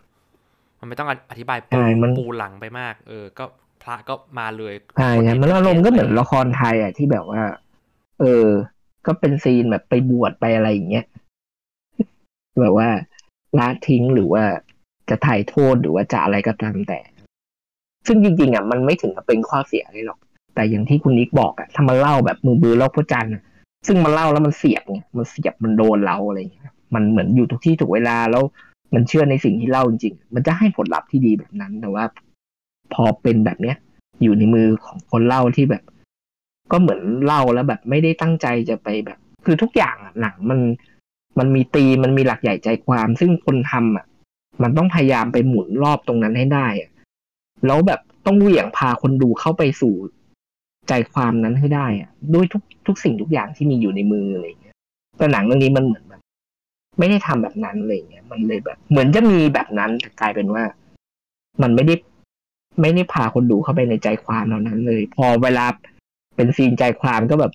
A: มันไม่ต้องอธิบาย
C: ใช่
A: ปู
C: มัน
A: ปูหลังไปมาก เออ ก็ พระก็มาเลย
C: ใช่
A: คน
C: ใช่
A: ที่
C: มันอารมณ์ก็เหมือน
A: ป็
C: ละครไทยอะที่แบบว่า เออ ก็เป็นซีนแบบไปบวชไปอะไรอย่างเงี้ยแบบว่าละทิ้งหรือว่าจะถ่ายโทษหรือว่าจะอะไรก็ตามแต่ ซึ่งจริงๆอะมันไม่ถึงกับเป็นข้อเสียเลยหรอก แต่อย่างที่คุณนิกบอกอะถ้ามันเล่าแบบมือบือโลกพระจันทร์อะซึ่งมันเล่าแล้วมันเสียบไงมันเสียบมันโดนเราอะไรอย่างเงี้ยมันเหมือนอยู่ทุกที่ถูกเวลาแล้วมันเชื่อในสิ่งที่เล่าจริงๆ มันจะให้ผลลัพธ์ที่ดีแบบนั้น แต่ว่า พอเป็นแบบเนี้ย อยู่ในมือของคนเล่าที่แบบ ก็เหมือนเล่าแล้วแบบไม่ได้ตั้งใจจะไปแบบ คือทุกอย่างอะหนังมันมันมีตีมันมีหลักใหญ่ใจความ ซึ่งคนทำอะ มันต้องพยายามไปหมุนรอบตรงนั้นให้ได้อะแล้วแบบต้องเหวี่ยงพาคนดูเข้าไปสู่ใจความนั้นให้ได้อะด้วยทุกทุกสิ่งทุกอย่างที่มีอยู่ในมืออะไรอย่างเงี้ยแต่หนังเรื่องนี้มันเหมือนแบบ ไม่ได้ทำแบบนั้นอะไรอย่างเงี้ย มันเลยแบบ เหมือนจะมีแบบนั้นแต่กลายเป็นว่า มันไม่ได้ ไม่ได้พาคนดูเข้าไปในใจความเหล่านั้นเลย พอเวลาเป็นซีนใจความก็แบบ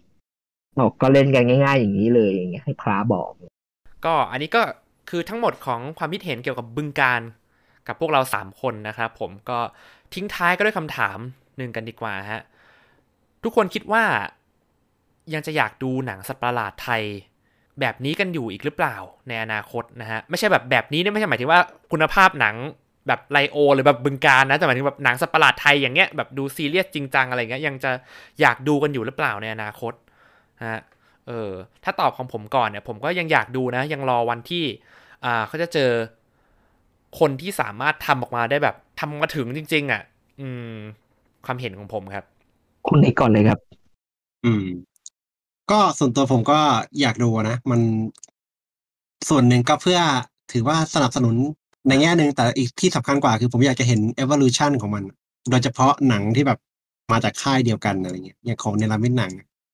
C: เราก็เล่นกันง่าย ๆ อย่างนี้เลยอย่างเงี้ยให้พระบอก
A: ก็อันนี้ก็คือทั้งหมดของความคิดเห็นเกี่ยวกับบึงการกับพวกเราสามคนนะครับผมก็ทิ้งท้ายก็ด้วยคำถามหนึ่งกันดีกว่าฮะทุกคนคิดว่ายังจะอยากดูหนังสัตว์ประหลาดไทย แบบนี้กันอยู่อีกหรือเปล่าในอนาคตนะฮะไม่ใช่แบบแบบนี้เนี่ยไม่ใช่หมายถึงว่าคุณภาพหนัง แบบไลโอหรือแบบบึงการนะแต่หมายถึงแบบหนังสัตว์ประหลาดไทยอย่างเงี้ยแบบดูซีเรียสจริงจังอะไรเงี้ยยังจะอยากดูกันอยู่หรือเปล่าในอนาคตนะฮะเออถ้าตอบของผมก่อนเนี่ยผมก็ยังอยากดูนะ ยังรอวันที่อ่าเขาจะเจอคนที่สามารถทำออกมาได้แบบทำมาถึงจริง ๆ อะ อืม ความเห็นของผมครับ
C: คุณนี้ก่อนเลยครับ
B: อืม ก็ส่วนตัวผมก็อยากดูนะ มันส่วนหนึ่งก็เพื่อถือว่าสนับสนุน ในแง่หนึ่งแต่อีกที่สำคัญกว่าคือผมอยากจะเห็น evolution ของมัน โดยเฉพาะหนังที่แบบมาจากค่ายเดียวกันอะไรเงี้ยอย่างของเนลามิดหนัง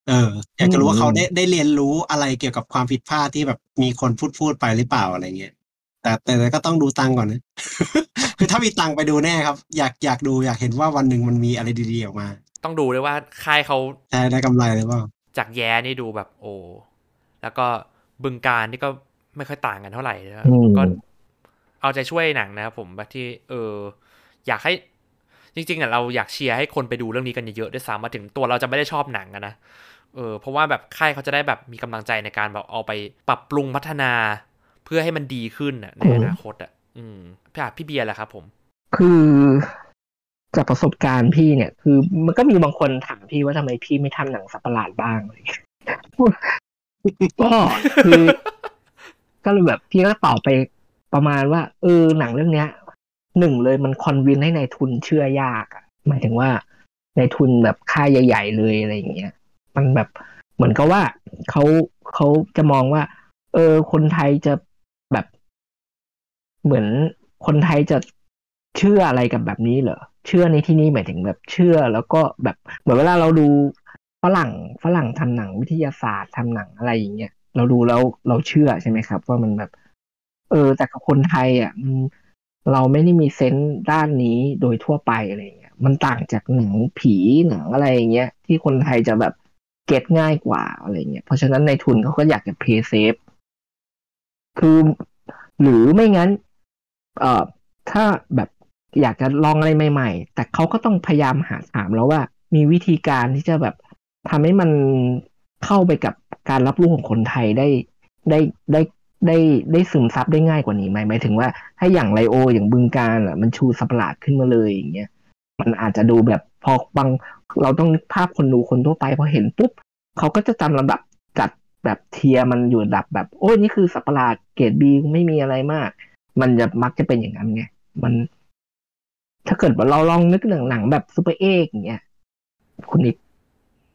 B: เออ อยากจะรู้ว่าเขาได้ได้เรียนรู้อะไรเกี่ยวกับความผิดพลาดที่แบบมีคนพูดพูดไปหรือเปล่าอะไรเงี้ยแต่แต่ก็ต้องดูตังก่อนนะคือถ้ามีตังไปดูแน่ครับ อยากอยากดูอยากเห็นว่าวันหนึ่งมันมีอะไรดีๆออกมา
A: ต้องดูด้วยว่าค่ายเขา
B: ใช่ได้กำไรหรือเปล่า
A: จากแย้นี่ดูแบบโอ้แล้วก็บึงการนี่ก็ไม่ค่อยต่างกันเท่าไหร่นะ
C: อืม
A: ก็ เอาใจช่วยหนังนะครับผมแบบที่เอออยากให้จริงๆอะเราอยากเชียร์ให้คนไปดูเรื่องนี้กันเยอะๆด้วยซ้ำมาถึงตัวเราจะไม่ได้ชอบหนังอะนะเออเพราะว่าแบบค่ายเขาจะได้แบบมีกำลังใจในการแบบเอาไปปรับปรุงพัฒนา เพื่อให้มันดีขึ้นอะในอนาคตอะ อืมพี่อาพี่เบียร์แหละครับ ผม
C: คือจากประสบการณ์พี่เนี่ย คือมันก็มีบางคนถามพี่ว่าทำไมพี่ไม่ทำหนังสัตว์ประหลาดบ้างอะไรอย่างเงี้ยก็คือก็เลยแบบพี่ก็ตอบไป ประมาณว่า เออหนังเรื่องเนี้ยหนึ่งเลยมันคอนวินให้ในายทุนเชื่อยากอะหมายถึงว่าในายทุนแบบค่ายใหญ่ ๆ เลยอะไรอย่างเงี้ยมันแบบเหมือนกับว่าเขาเขาจะมองว่า เออ คนไทยจะแบบเหมือนคนไทยจะเชื่ออะไรกับแบบนี้เหรอเชื่อในที่นี้หมายถึงแบบเชื่อ แล้วก็แบบเหมือนเวลาเราดูฝรั่งฝรั่งทำหนังวิทยาศาสตร์ทำหนังอะไรอย่างเงี้ยเราดูแล้วเราเชื่อใช่ไหมครับ ว่ามันแบบ เออ แต่กับคนไทยอะเราไม่ได้มีเซนส์ด้านนี้โดยทั่วไปอะไรเงี้ย มันต่างจากหนังผีหนังอะไรเงี้ย ที่คนไทยจะแบบเก็ตง่ายกว่าอะไรเงี้ย เพราะฉะนั้นในทุนเขาก็อยากจะเพย์เซฟคือหรือไม่งั้น เอ่อ ถ้าแบบอยากจะลองอะไรใหม่ ๆ แต่เขาก็ต้องพยายามหาถามแล้วว่า มีวิธีการที่จะแบบทำให้มันเข้าไปกับการรับรู้ของคนไทยได้ได้ได้ ได้ได้ซึมซับได้ง่ายกว่านี้ไหมหมายถึงว่าถ้าอย่างไลโอ อย่างบึงการอะมันชูสัตว์ประหลาดขึ้นมาเลยอย่างเงี้ยมันอาจจะดูแบบพอบางเราต้องนึกภาพคนดูคนทั่วไปพอเห็นปุ๊บเขาก็จะจำลำดับจัดแบบ tier มันอยู่ระดับแบบโอ้ยนี่คือสัตว์ประหลาดเกรด B ไม่มีอะไรมาก มันจะมักจะเป็นอย่างนั้นไงมันถ้าเกิดว่าเราลองนึกหนังหนังแบบซูเปอร์เอกอย่างเงี้ยคุณนิด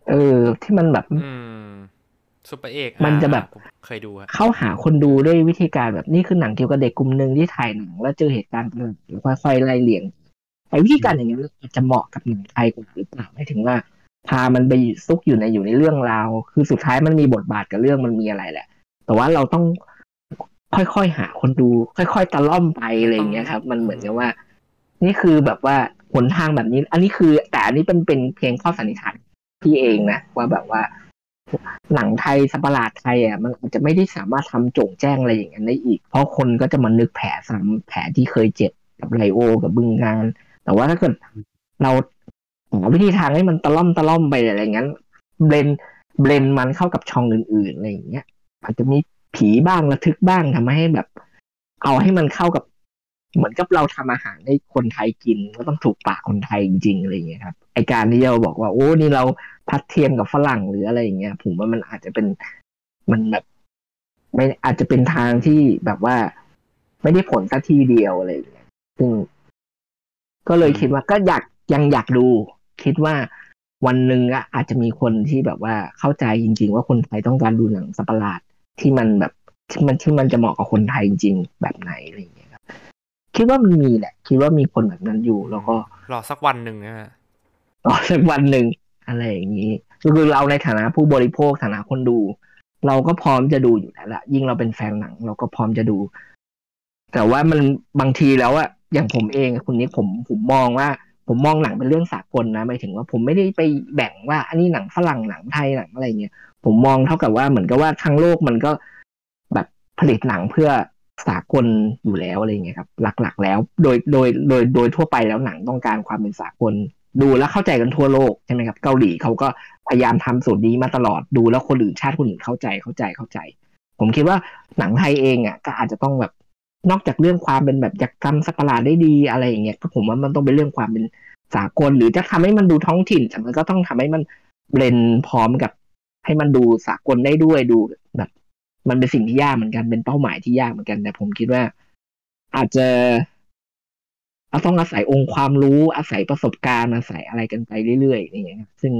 C: เออ ที่มันแบบ
A: ซูเปอร์เอก
C: มันจะแบบ
A: ผมเคยดูอะ
C: เข้าหาคนดูด้วยวิธีการแบบนี่คือหนังเกี่ยวกับเด็กกลุ่มหนึ่งที่ถ่ายหนังแล้วเจอเหตุการณ์ประหลาดแล้วค่อยๆไล่เลียงไอ้วิธีการอย่างนี้ยอาจจะเหมาะกับหนังไทยกว่าหรือเปล่าหมายถึงว่า พามันไปซุกอยู่ในอยู่ในเรื่องราว คือสุดท้ายมันมีบทบาทกับเรื่องมันมีอะไรแหละ แต่ว่าเราต้องค่อยๆหาคนดู ค่อยๆตะล่อมไปอะไรอย่างเงี้ยครับ มันเหมือนกับว่า นี่คือแบบว่าหนทางแบบนี้ อันนี้คือแต่อันนี้เป็นเป็นเพียงข้อสันนิษฐานพี่เองนะว่าแบบว่า หนังไทยสัตว์ประหลาดไทยอะมันอาจจะไม่ได้สามารถทำโจ่งแจ้งอะไรอย่างนั้นได้อีก เพราะคนก็จะมานึกแผลซ้ำแผลที่เคยเจ็บกับไลโอ กับบึงงาน แต่ว่าถ้าเกิดเราหาวิธีทางให้มันตะล่อมตะล่อมไปอะไรอย่างนั้นเบลนเบลนมันเข้ากับช่องอื่นๆอะไรอย่างเงี้ยอาจจะมีผีบ้างระทึกบ้างทำให้แบบ เอาให้มันเข้ากับ เหมือนกับเราทำอาหารให้คนไทยกินก็ต้องถูกปากคนไทยจริงๆอะไรอย่างเงี้ยครับไอการที่เราบอกว่าโอ้นี่เราพัดเทียมกับฝรั่งหรืออะไรอย่างเงี้ย ผมว่ามันอาจจะเป็นมันแบบ ไม่อาจจะเป็นทางที่แบบว่า ไม่ได้ผลสักทีเดียวอะไรอย่างเงี้ยซึ่งก็เลยคิดว่าก็อยากยังอยากดู คิดว่าวันหนึ่งอะอาจจะมีคนที่แบบว่าเข้าใจจริง ๆ ว่าคนไทยต้องการดูหนังสัประหลาดที่มันแบบที่มันที่มันจะเหมาะกับคนไทยจริงๆแบบไหนอะไรอย่างเงี้ย ครับคิดว่ามันมีแหละ คิดว่ามีคนแบบนั้นอยู่ แล้วก็
A: รอสักวันหนึ่งนะฮะ
C: รอสักวันหนึ่งอะไรอย่างนี้ก็คือเราในฐานะผู้บริโภคฐานะคนดู เราก็พร้อมจะดูอยู่แล้วละยิ่งเราเป็นแฟนหนัง เราก็พร้อมจะดู แต่ว่ามันบางทีแล้วอะอย่างผมเองคุณนี้ผมผมมองว่า ผมมองหนังเป็นเรื่องสากลนะหมายถึงว่าผมไม่ได้ไปแบ่งว่า อันนี้หนังฝรั่งหนังไทยหนังอะไรเงี้ยผมมองเท่ากับว่าเหมือนกับว่าทั้งโลกมันก็แบบผลิตหนังเพื่อ สากลอยู่แล้วอะไรเงี้ยครับหลักๆ แล้ว โดยโดยโดยโดยทั่วไปแล้วหนังต้องการความเป็นสากล ดูแล้วเข้าใจกันทั่วโลกใช่ไหมครับเกาหลีเขาก็พยายามทำสูตรนี้มาตลอดดูแล้วคนอื่นชาติคนอื่นเข้าใจเข้าใจเข้าใจ ผมคิดว่าหนังไทยเองอะก็อาจจะต้องแบบนอกจากเรื่องความเป็นแบบอยากทำสักลาดได้ดีอะไรอย่างเงี้ยก็ผมว่ามันต้องเป็นเรื่องความเป็นสากล หรือจะทำให้มันดูท้องถิ่นแต่มันก็ต้องทำให้มันเบลนพร้อมกับ ให้มันดูสากลได้ด้วยดูแบบ มันเป็นสิ่งที่ยากเหมือนกันเป็นเป้าหมายที่ยากเหมือนกัน แต่ผมคิดว่า อาจจะเราต้องอาศัยองค์ความรู้อาศัยประสบการณ์อาศัยอะไรกันไปเรื่อยๆอย่างเงี้ยซึ่ง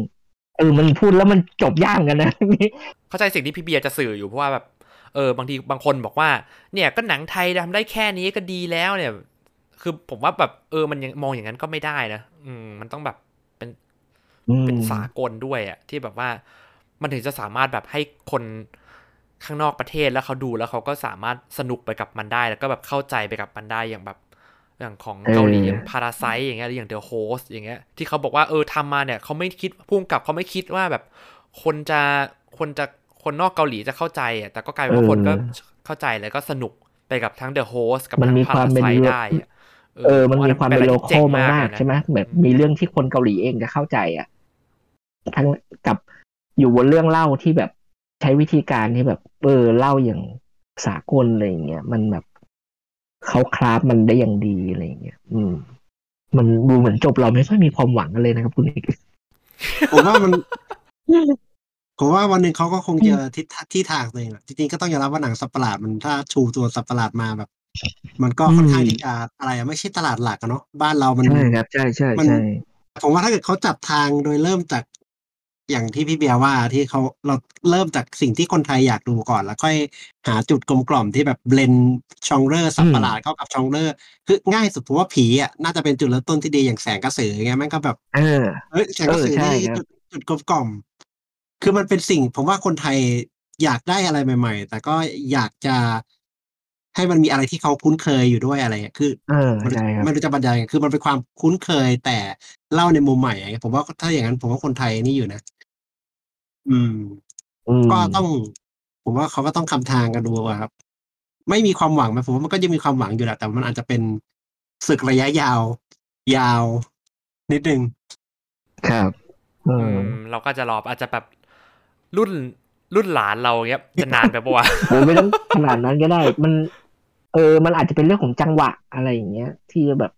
C: เออมันพูดแล้วมันจบยากเหมือนกันนะ
A: เข้าใจสิ่งที่พี่เบียร์จะสื่ออยู่เพราะว่าแบบเออบางทีบางคนบอกว่า เนี่ยก็หนังไทยทำได้แค่นี้ก็ดีแล้วเนี่ย คือผมว่าแบบเออมันยังมองอย่างนั้นก็ไม่ได้นะอืม มันต้องแบบเป็น
C: อืม
A: เป็นสากลด้วยอะที่แบบว่า มันถึงจะสามารถแบบให้คน ข้างนอกประเทศแล้วเขาดูแล้วเขาก็สามารถสนุกไปกับมันได้ แล้วก็แบบเข้าใจไปกับมันได้อย่างแบบอย่างของเกาหลี
C: เออ
A: อย่างพาราไซอย่างเงี้ยหรืออย่างเดอะโฮสอย่างเงี้ยที่เขาบอกว่าเออทำมาเนี่ยเขาไม่คิดพุ่งกับเขาไม่คิดว่าแบบ คนจะคนจะคนนอกเกาหลีจะเข้าใจอะแต่ก็กลายเป็นว่าคนก็เข้าใจแล้วก็สนุกไปกับทั้งเดอะโฮสกับ
C: มัน
A: ทั้ง
C: มี
A: พา
C: ความ
A: รา
C: เป็น
A: ไซ
C: เรื่อง
A: ได้อะ
C: เออ มันมีความเป็น
A: ผ
C: โล
A: ว่า
C: โก้
A: จ๋ง
C: มาก
A: เลยนะ
C: ๆใช่ไหมแบบ
A: อืม
C: มีเรื่องที่คนเกาหลีเองจะเข้าใจอะทั้งกับอยู่บนเรื่องเล่าที่แบบ ใช้วิธีการที่แบบเออเล่าอย่างสากลอะไรอย่างเงี้ยมันแบบเขาคราฟมันได้อย่างดีอะไรอย่างเงี้ยอืม มันดูเหมือนจบเราไม่ค่อยมีความหวังกันเลยนะครับคุณเอก
B: ผมว่ามันผมว่าวันหนึ่งเขาก็คงเจอทิศที่ทางตัวเองแหละจริงๆก็ต้องยอมรับว่าหนังสัตว์ประหลาดมันถ้าชูตัวสัตว์ประหลาดมาแบบ มันก็ค่อนข้างที่จะอะไรอะไม่ใช่ตลาดหลักอะเนาะบ้านเรามัน
C: ใช่ครับใช่ใช่
B: มัน
C: ใช่
B: ผมว่าถ้าเกิดเขาจับทางโดยเริ่มจาก อย่างที่พี่เบียร์ว่าที่เขาเราเริ่มจากสิ่งที่คนไทยอยากดูก่อน แล้วค่อยหาจุดกลมกล่อมที่แบบเบลนชองเลอร์สัตว์ประหลาดเข้ากับชองเลอร์ คือง่ายสุดผมว่าผีอะน่าจะเป็นจุดเริ่มต้นที่ดีอย่างแสงกระสือไงมันก็แบบ
C: เออ
B: เอ้ยแสงกระสือ
C: เออใช่
B: นี่
C: ครับ
B: จุดจุดกลมกล่อม คือมันเป็นสิ่ง ผมว่าคนไทยอยากได้อะไรใหม่ ๆ แต่ก็อยากจะให้มันมีอะไรที่เขาคุ้นเคยอยู่ด้วยอะไรอะคือ
C: เออ
B: มัน
C: ใช่ครับ
B: มันรู้จะบรรยายไงคือมันเป็นความคุ้นเคยแต่เล่าในมุมใหม่อะผมว่าถ้าอย่างนั้นผมว่าคนไทยนี่อยู่นะ อืม
C: อืม
B: ก็ต้อง ผมว่าเขาก็ต้องคำทางกันดูอะครับ ไม่มีความหวังไหมผมว่ามันก็ยังมีความหวังอยู่แหละแต่มันอาจจะเป็นศึกระยะยาว ยาว นิดนึง
C: ครับ อื
A: อื
C: ม
A: มเราก็จะรออาจจะแบบรุ่นรุ่นหลานเราเงี้ยจะนานไปปะวะ
C: โอ้ไม่ต้องขนาดนั้นก็ได้ มัน เออ มันอาจจะเป็นเรื่องของจังหวะอะไรอย่างเงี้ย ที่แบบ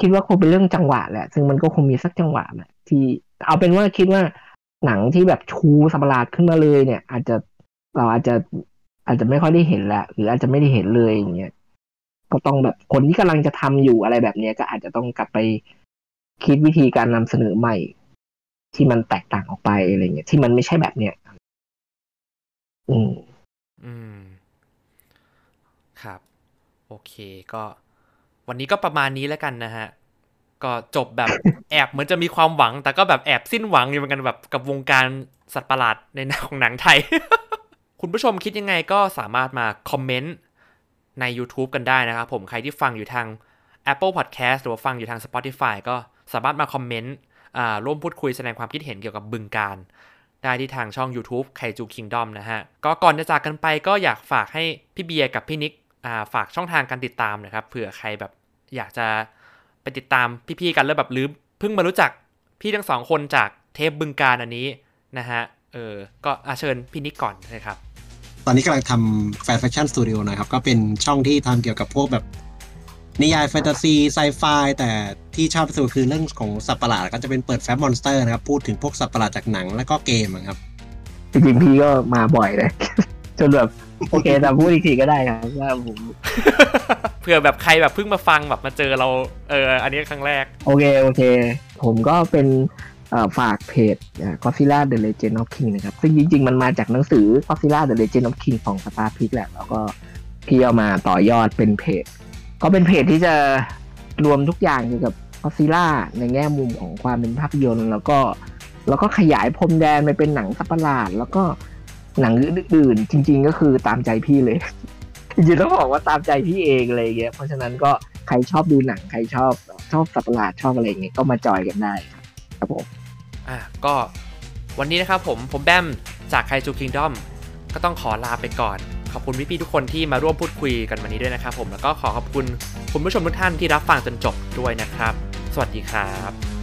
C: คิดว่าคงเป็นเรื่องจังหวะแหละ ซึ่งมันก็คงมีสักจังหวะแหละที่เอาเป็นว่าคิดว่า หนังที่แบบชูสัประหลาดขึ้นมาเลยเนี่ย อาจจะเราอาจจะอาจจะไม่ค่อยได้เห็นละหรืออาจจะไม่ได้เห็นเลยอย่างเงี้ยก็ต้องแบบคนที่กำลังจะทำอยู่อะไรแบบเนี้ยก็อาจจะต้องกลับไปคิดวิธีการนำเสนอใหม่ ที่มันแตกต่างออกไปอะไรเงี้ยที่มันไม่ใช่แบบเนี้ยอืม
A: อืม ครับ โอเค ก็ วันนี้ก็ประมาณนี้แล้วกันนะฮะ ก็จบแบบแอบเหมือนจะมีความหวัง แต่ก็แบบแอบสิ้นหวังอยู่เหมือนกันแบบกับวงการสัตว์ประหลาดในหนังของหนังไทย คุณผู้ชมคิดยังไงก็สามารถมาคอมเมนต์ใน YouTube กันได้นะครับผมใครที่ฟังอยู่ทาง Apple Podcast หรือว่าฟังอยู่ทาง Spotify ก็สามารถมาคอมเมนต์ร่วมพูดคุยแสดงความคิดเห็นเกี่ยวกับบึงการ ได้ที่ทางช่อง YouTube ไคจูคิงดอมนะฮะ ก็ก่อนจะจากกันไปก็อยากฝากให้พี่เบียร์กับพี่นิกฝากช่องทางการติดตามนะครับเผื่อใครแบบอยากจะ ไปติดตามพี่ๆกันแล้วแบบลืมเพิ่งมารู้จักพี่ทั้งสองคนจากเทปบึงการอันนี้นะฮะ เออ ก็อาเชิญพี่นิกก่อนเลยครับ
B: ตอนนี้กำลังทำแฟนแฟชั่นสตูดิโอนะครับ ก็เป็นช่องที่ทำเกี่ยวกับพวกแบบนิยายแฟนตาซีไซไฟแต่ที่ชอบที่สุดคือเรื่องของสัตว์ประหลาดก็จะเป็นเปิดแฟ้ม monster นะครับ พูดถึงพวกสัตว์ประหลาดจากหนังแล้วก็เกมอะครับ
C: จริงๆพี่ก็มาบ่อยเลยจนแบบ โอเคแต่พูดอีกทีก็ได้ครับว่าผม
A: เผื่อแบบใครแบบเพิ่งมาฟังแบบมาเจอเราเอออันนี้ครั้งแรก
C: โอเคโอเค ผมก็เป็นเอ่อฝากเพจอ่า Godzilla The Legend of King นะครับ ซึ่งจริง ๆ มันมาจากหนังสือ Godzilla The Legend of King ของ Star p i k แหละ แล้วก็พี่เอามาต่อยอดเป็นเพจ ก็เป็นเพจที่จะรวมทุกอย่างเกี่ยวกับ Godzilla ในแง่มุมของความเป็นภาพยนตร์ แล้วก็ แล้วก็ขยายพรมแดนไปเป็นหนังสัตว์ประหลาด แล้วก็ หนังอื่นๆจริง ๆ ก็คือตามใจพี่เลยจริงๆต้องบอกว่าตามใจพี่เองอะไรอย่างเงี้ยเพราะฉะนั้นก็ใครชอบดูหนังใครชอบชอบสัตว์ประหลาดชอบอะไรเงี้ยก็มาจอยกันได้ครับครับผม
A: อะก็วันนี้นะครับผมผมแบมจากไคจูคิงดอมก็ต้องขอลาไปก่อน ขอบคุณพี่ๆทุกคนที่มาร่วมพูดคุยกันวันนี้ด้วยนะครับผมแล้วก็ขอขอบคุณคุณผู้ชมทุกท่านที่รับฟังจนจบด้วยนะครับ สวัสดีครับ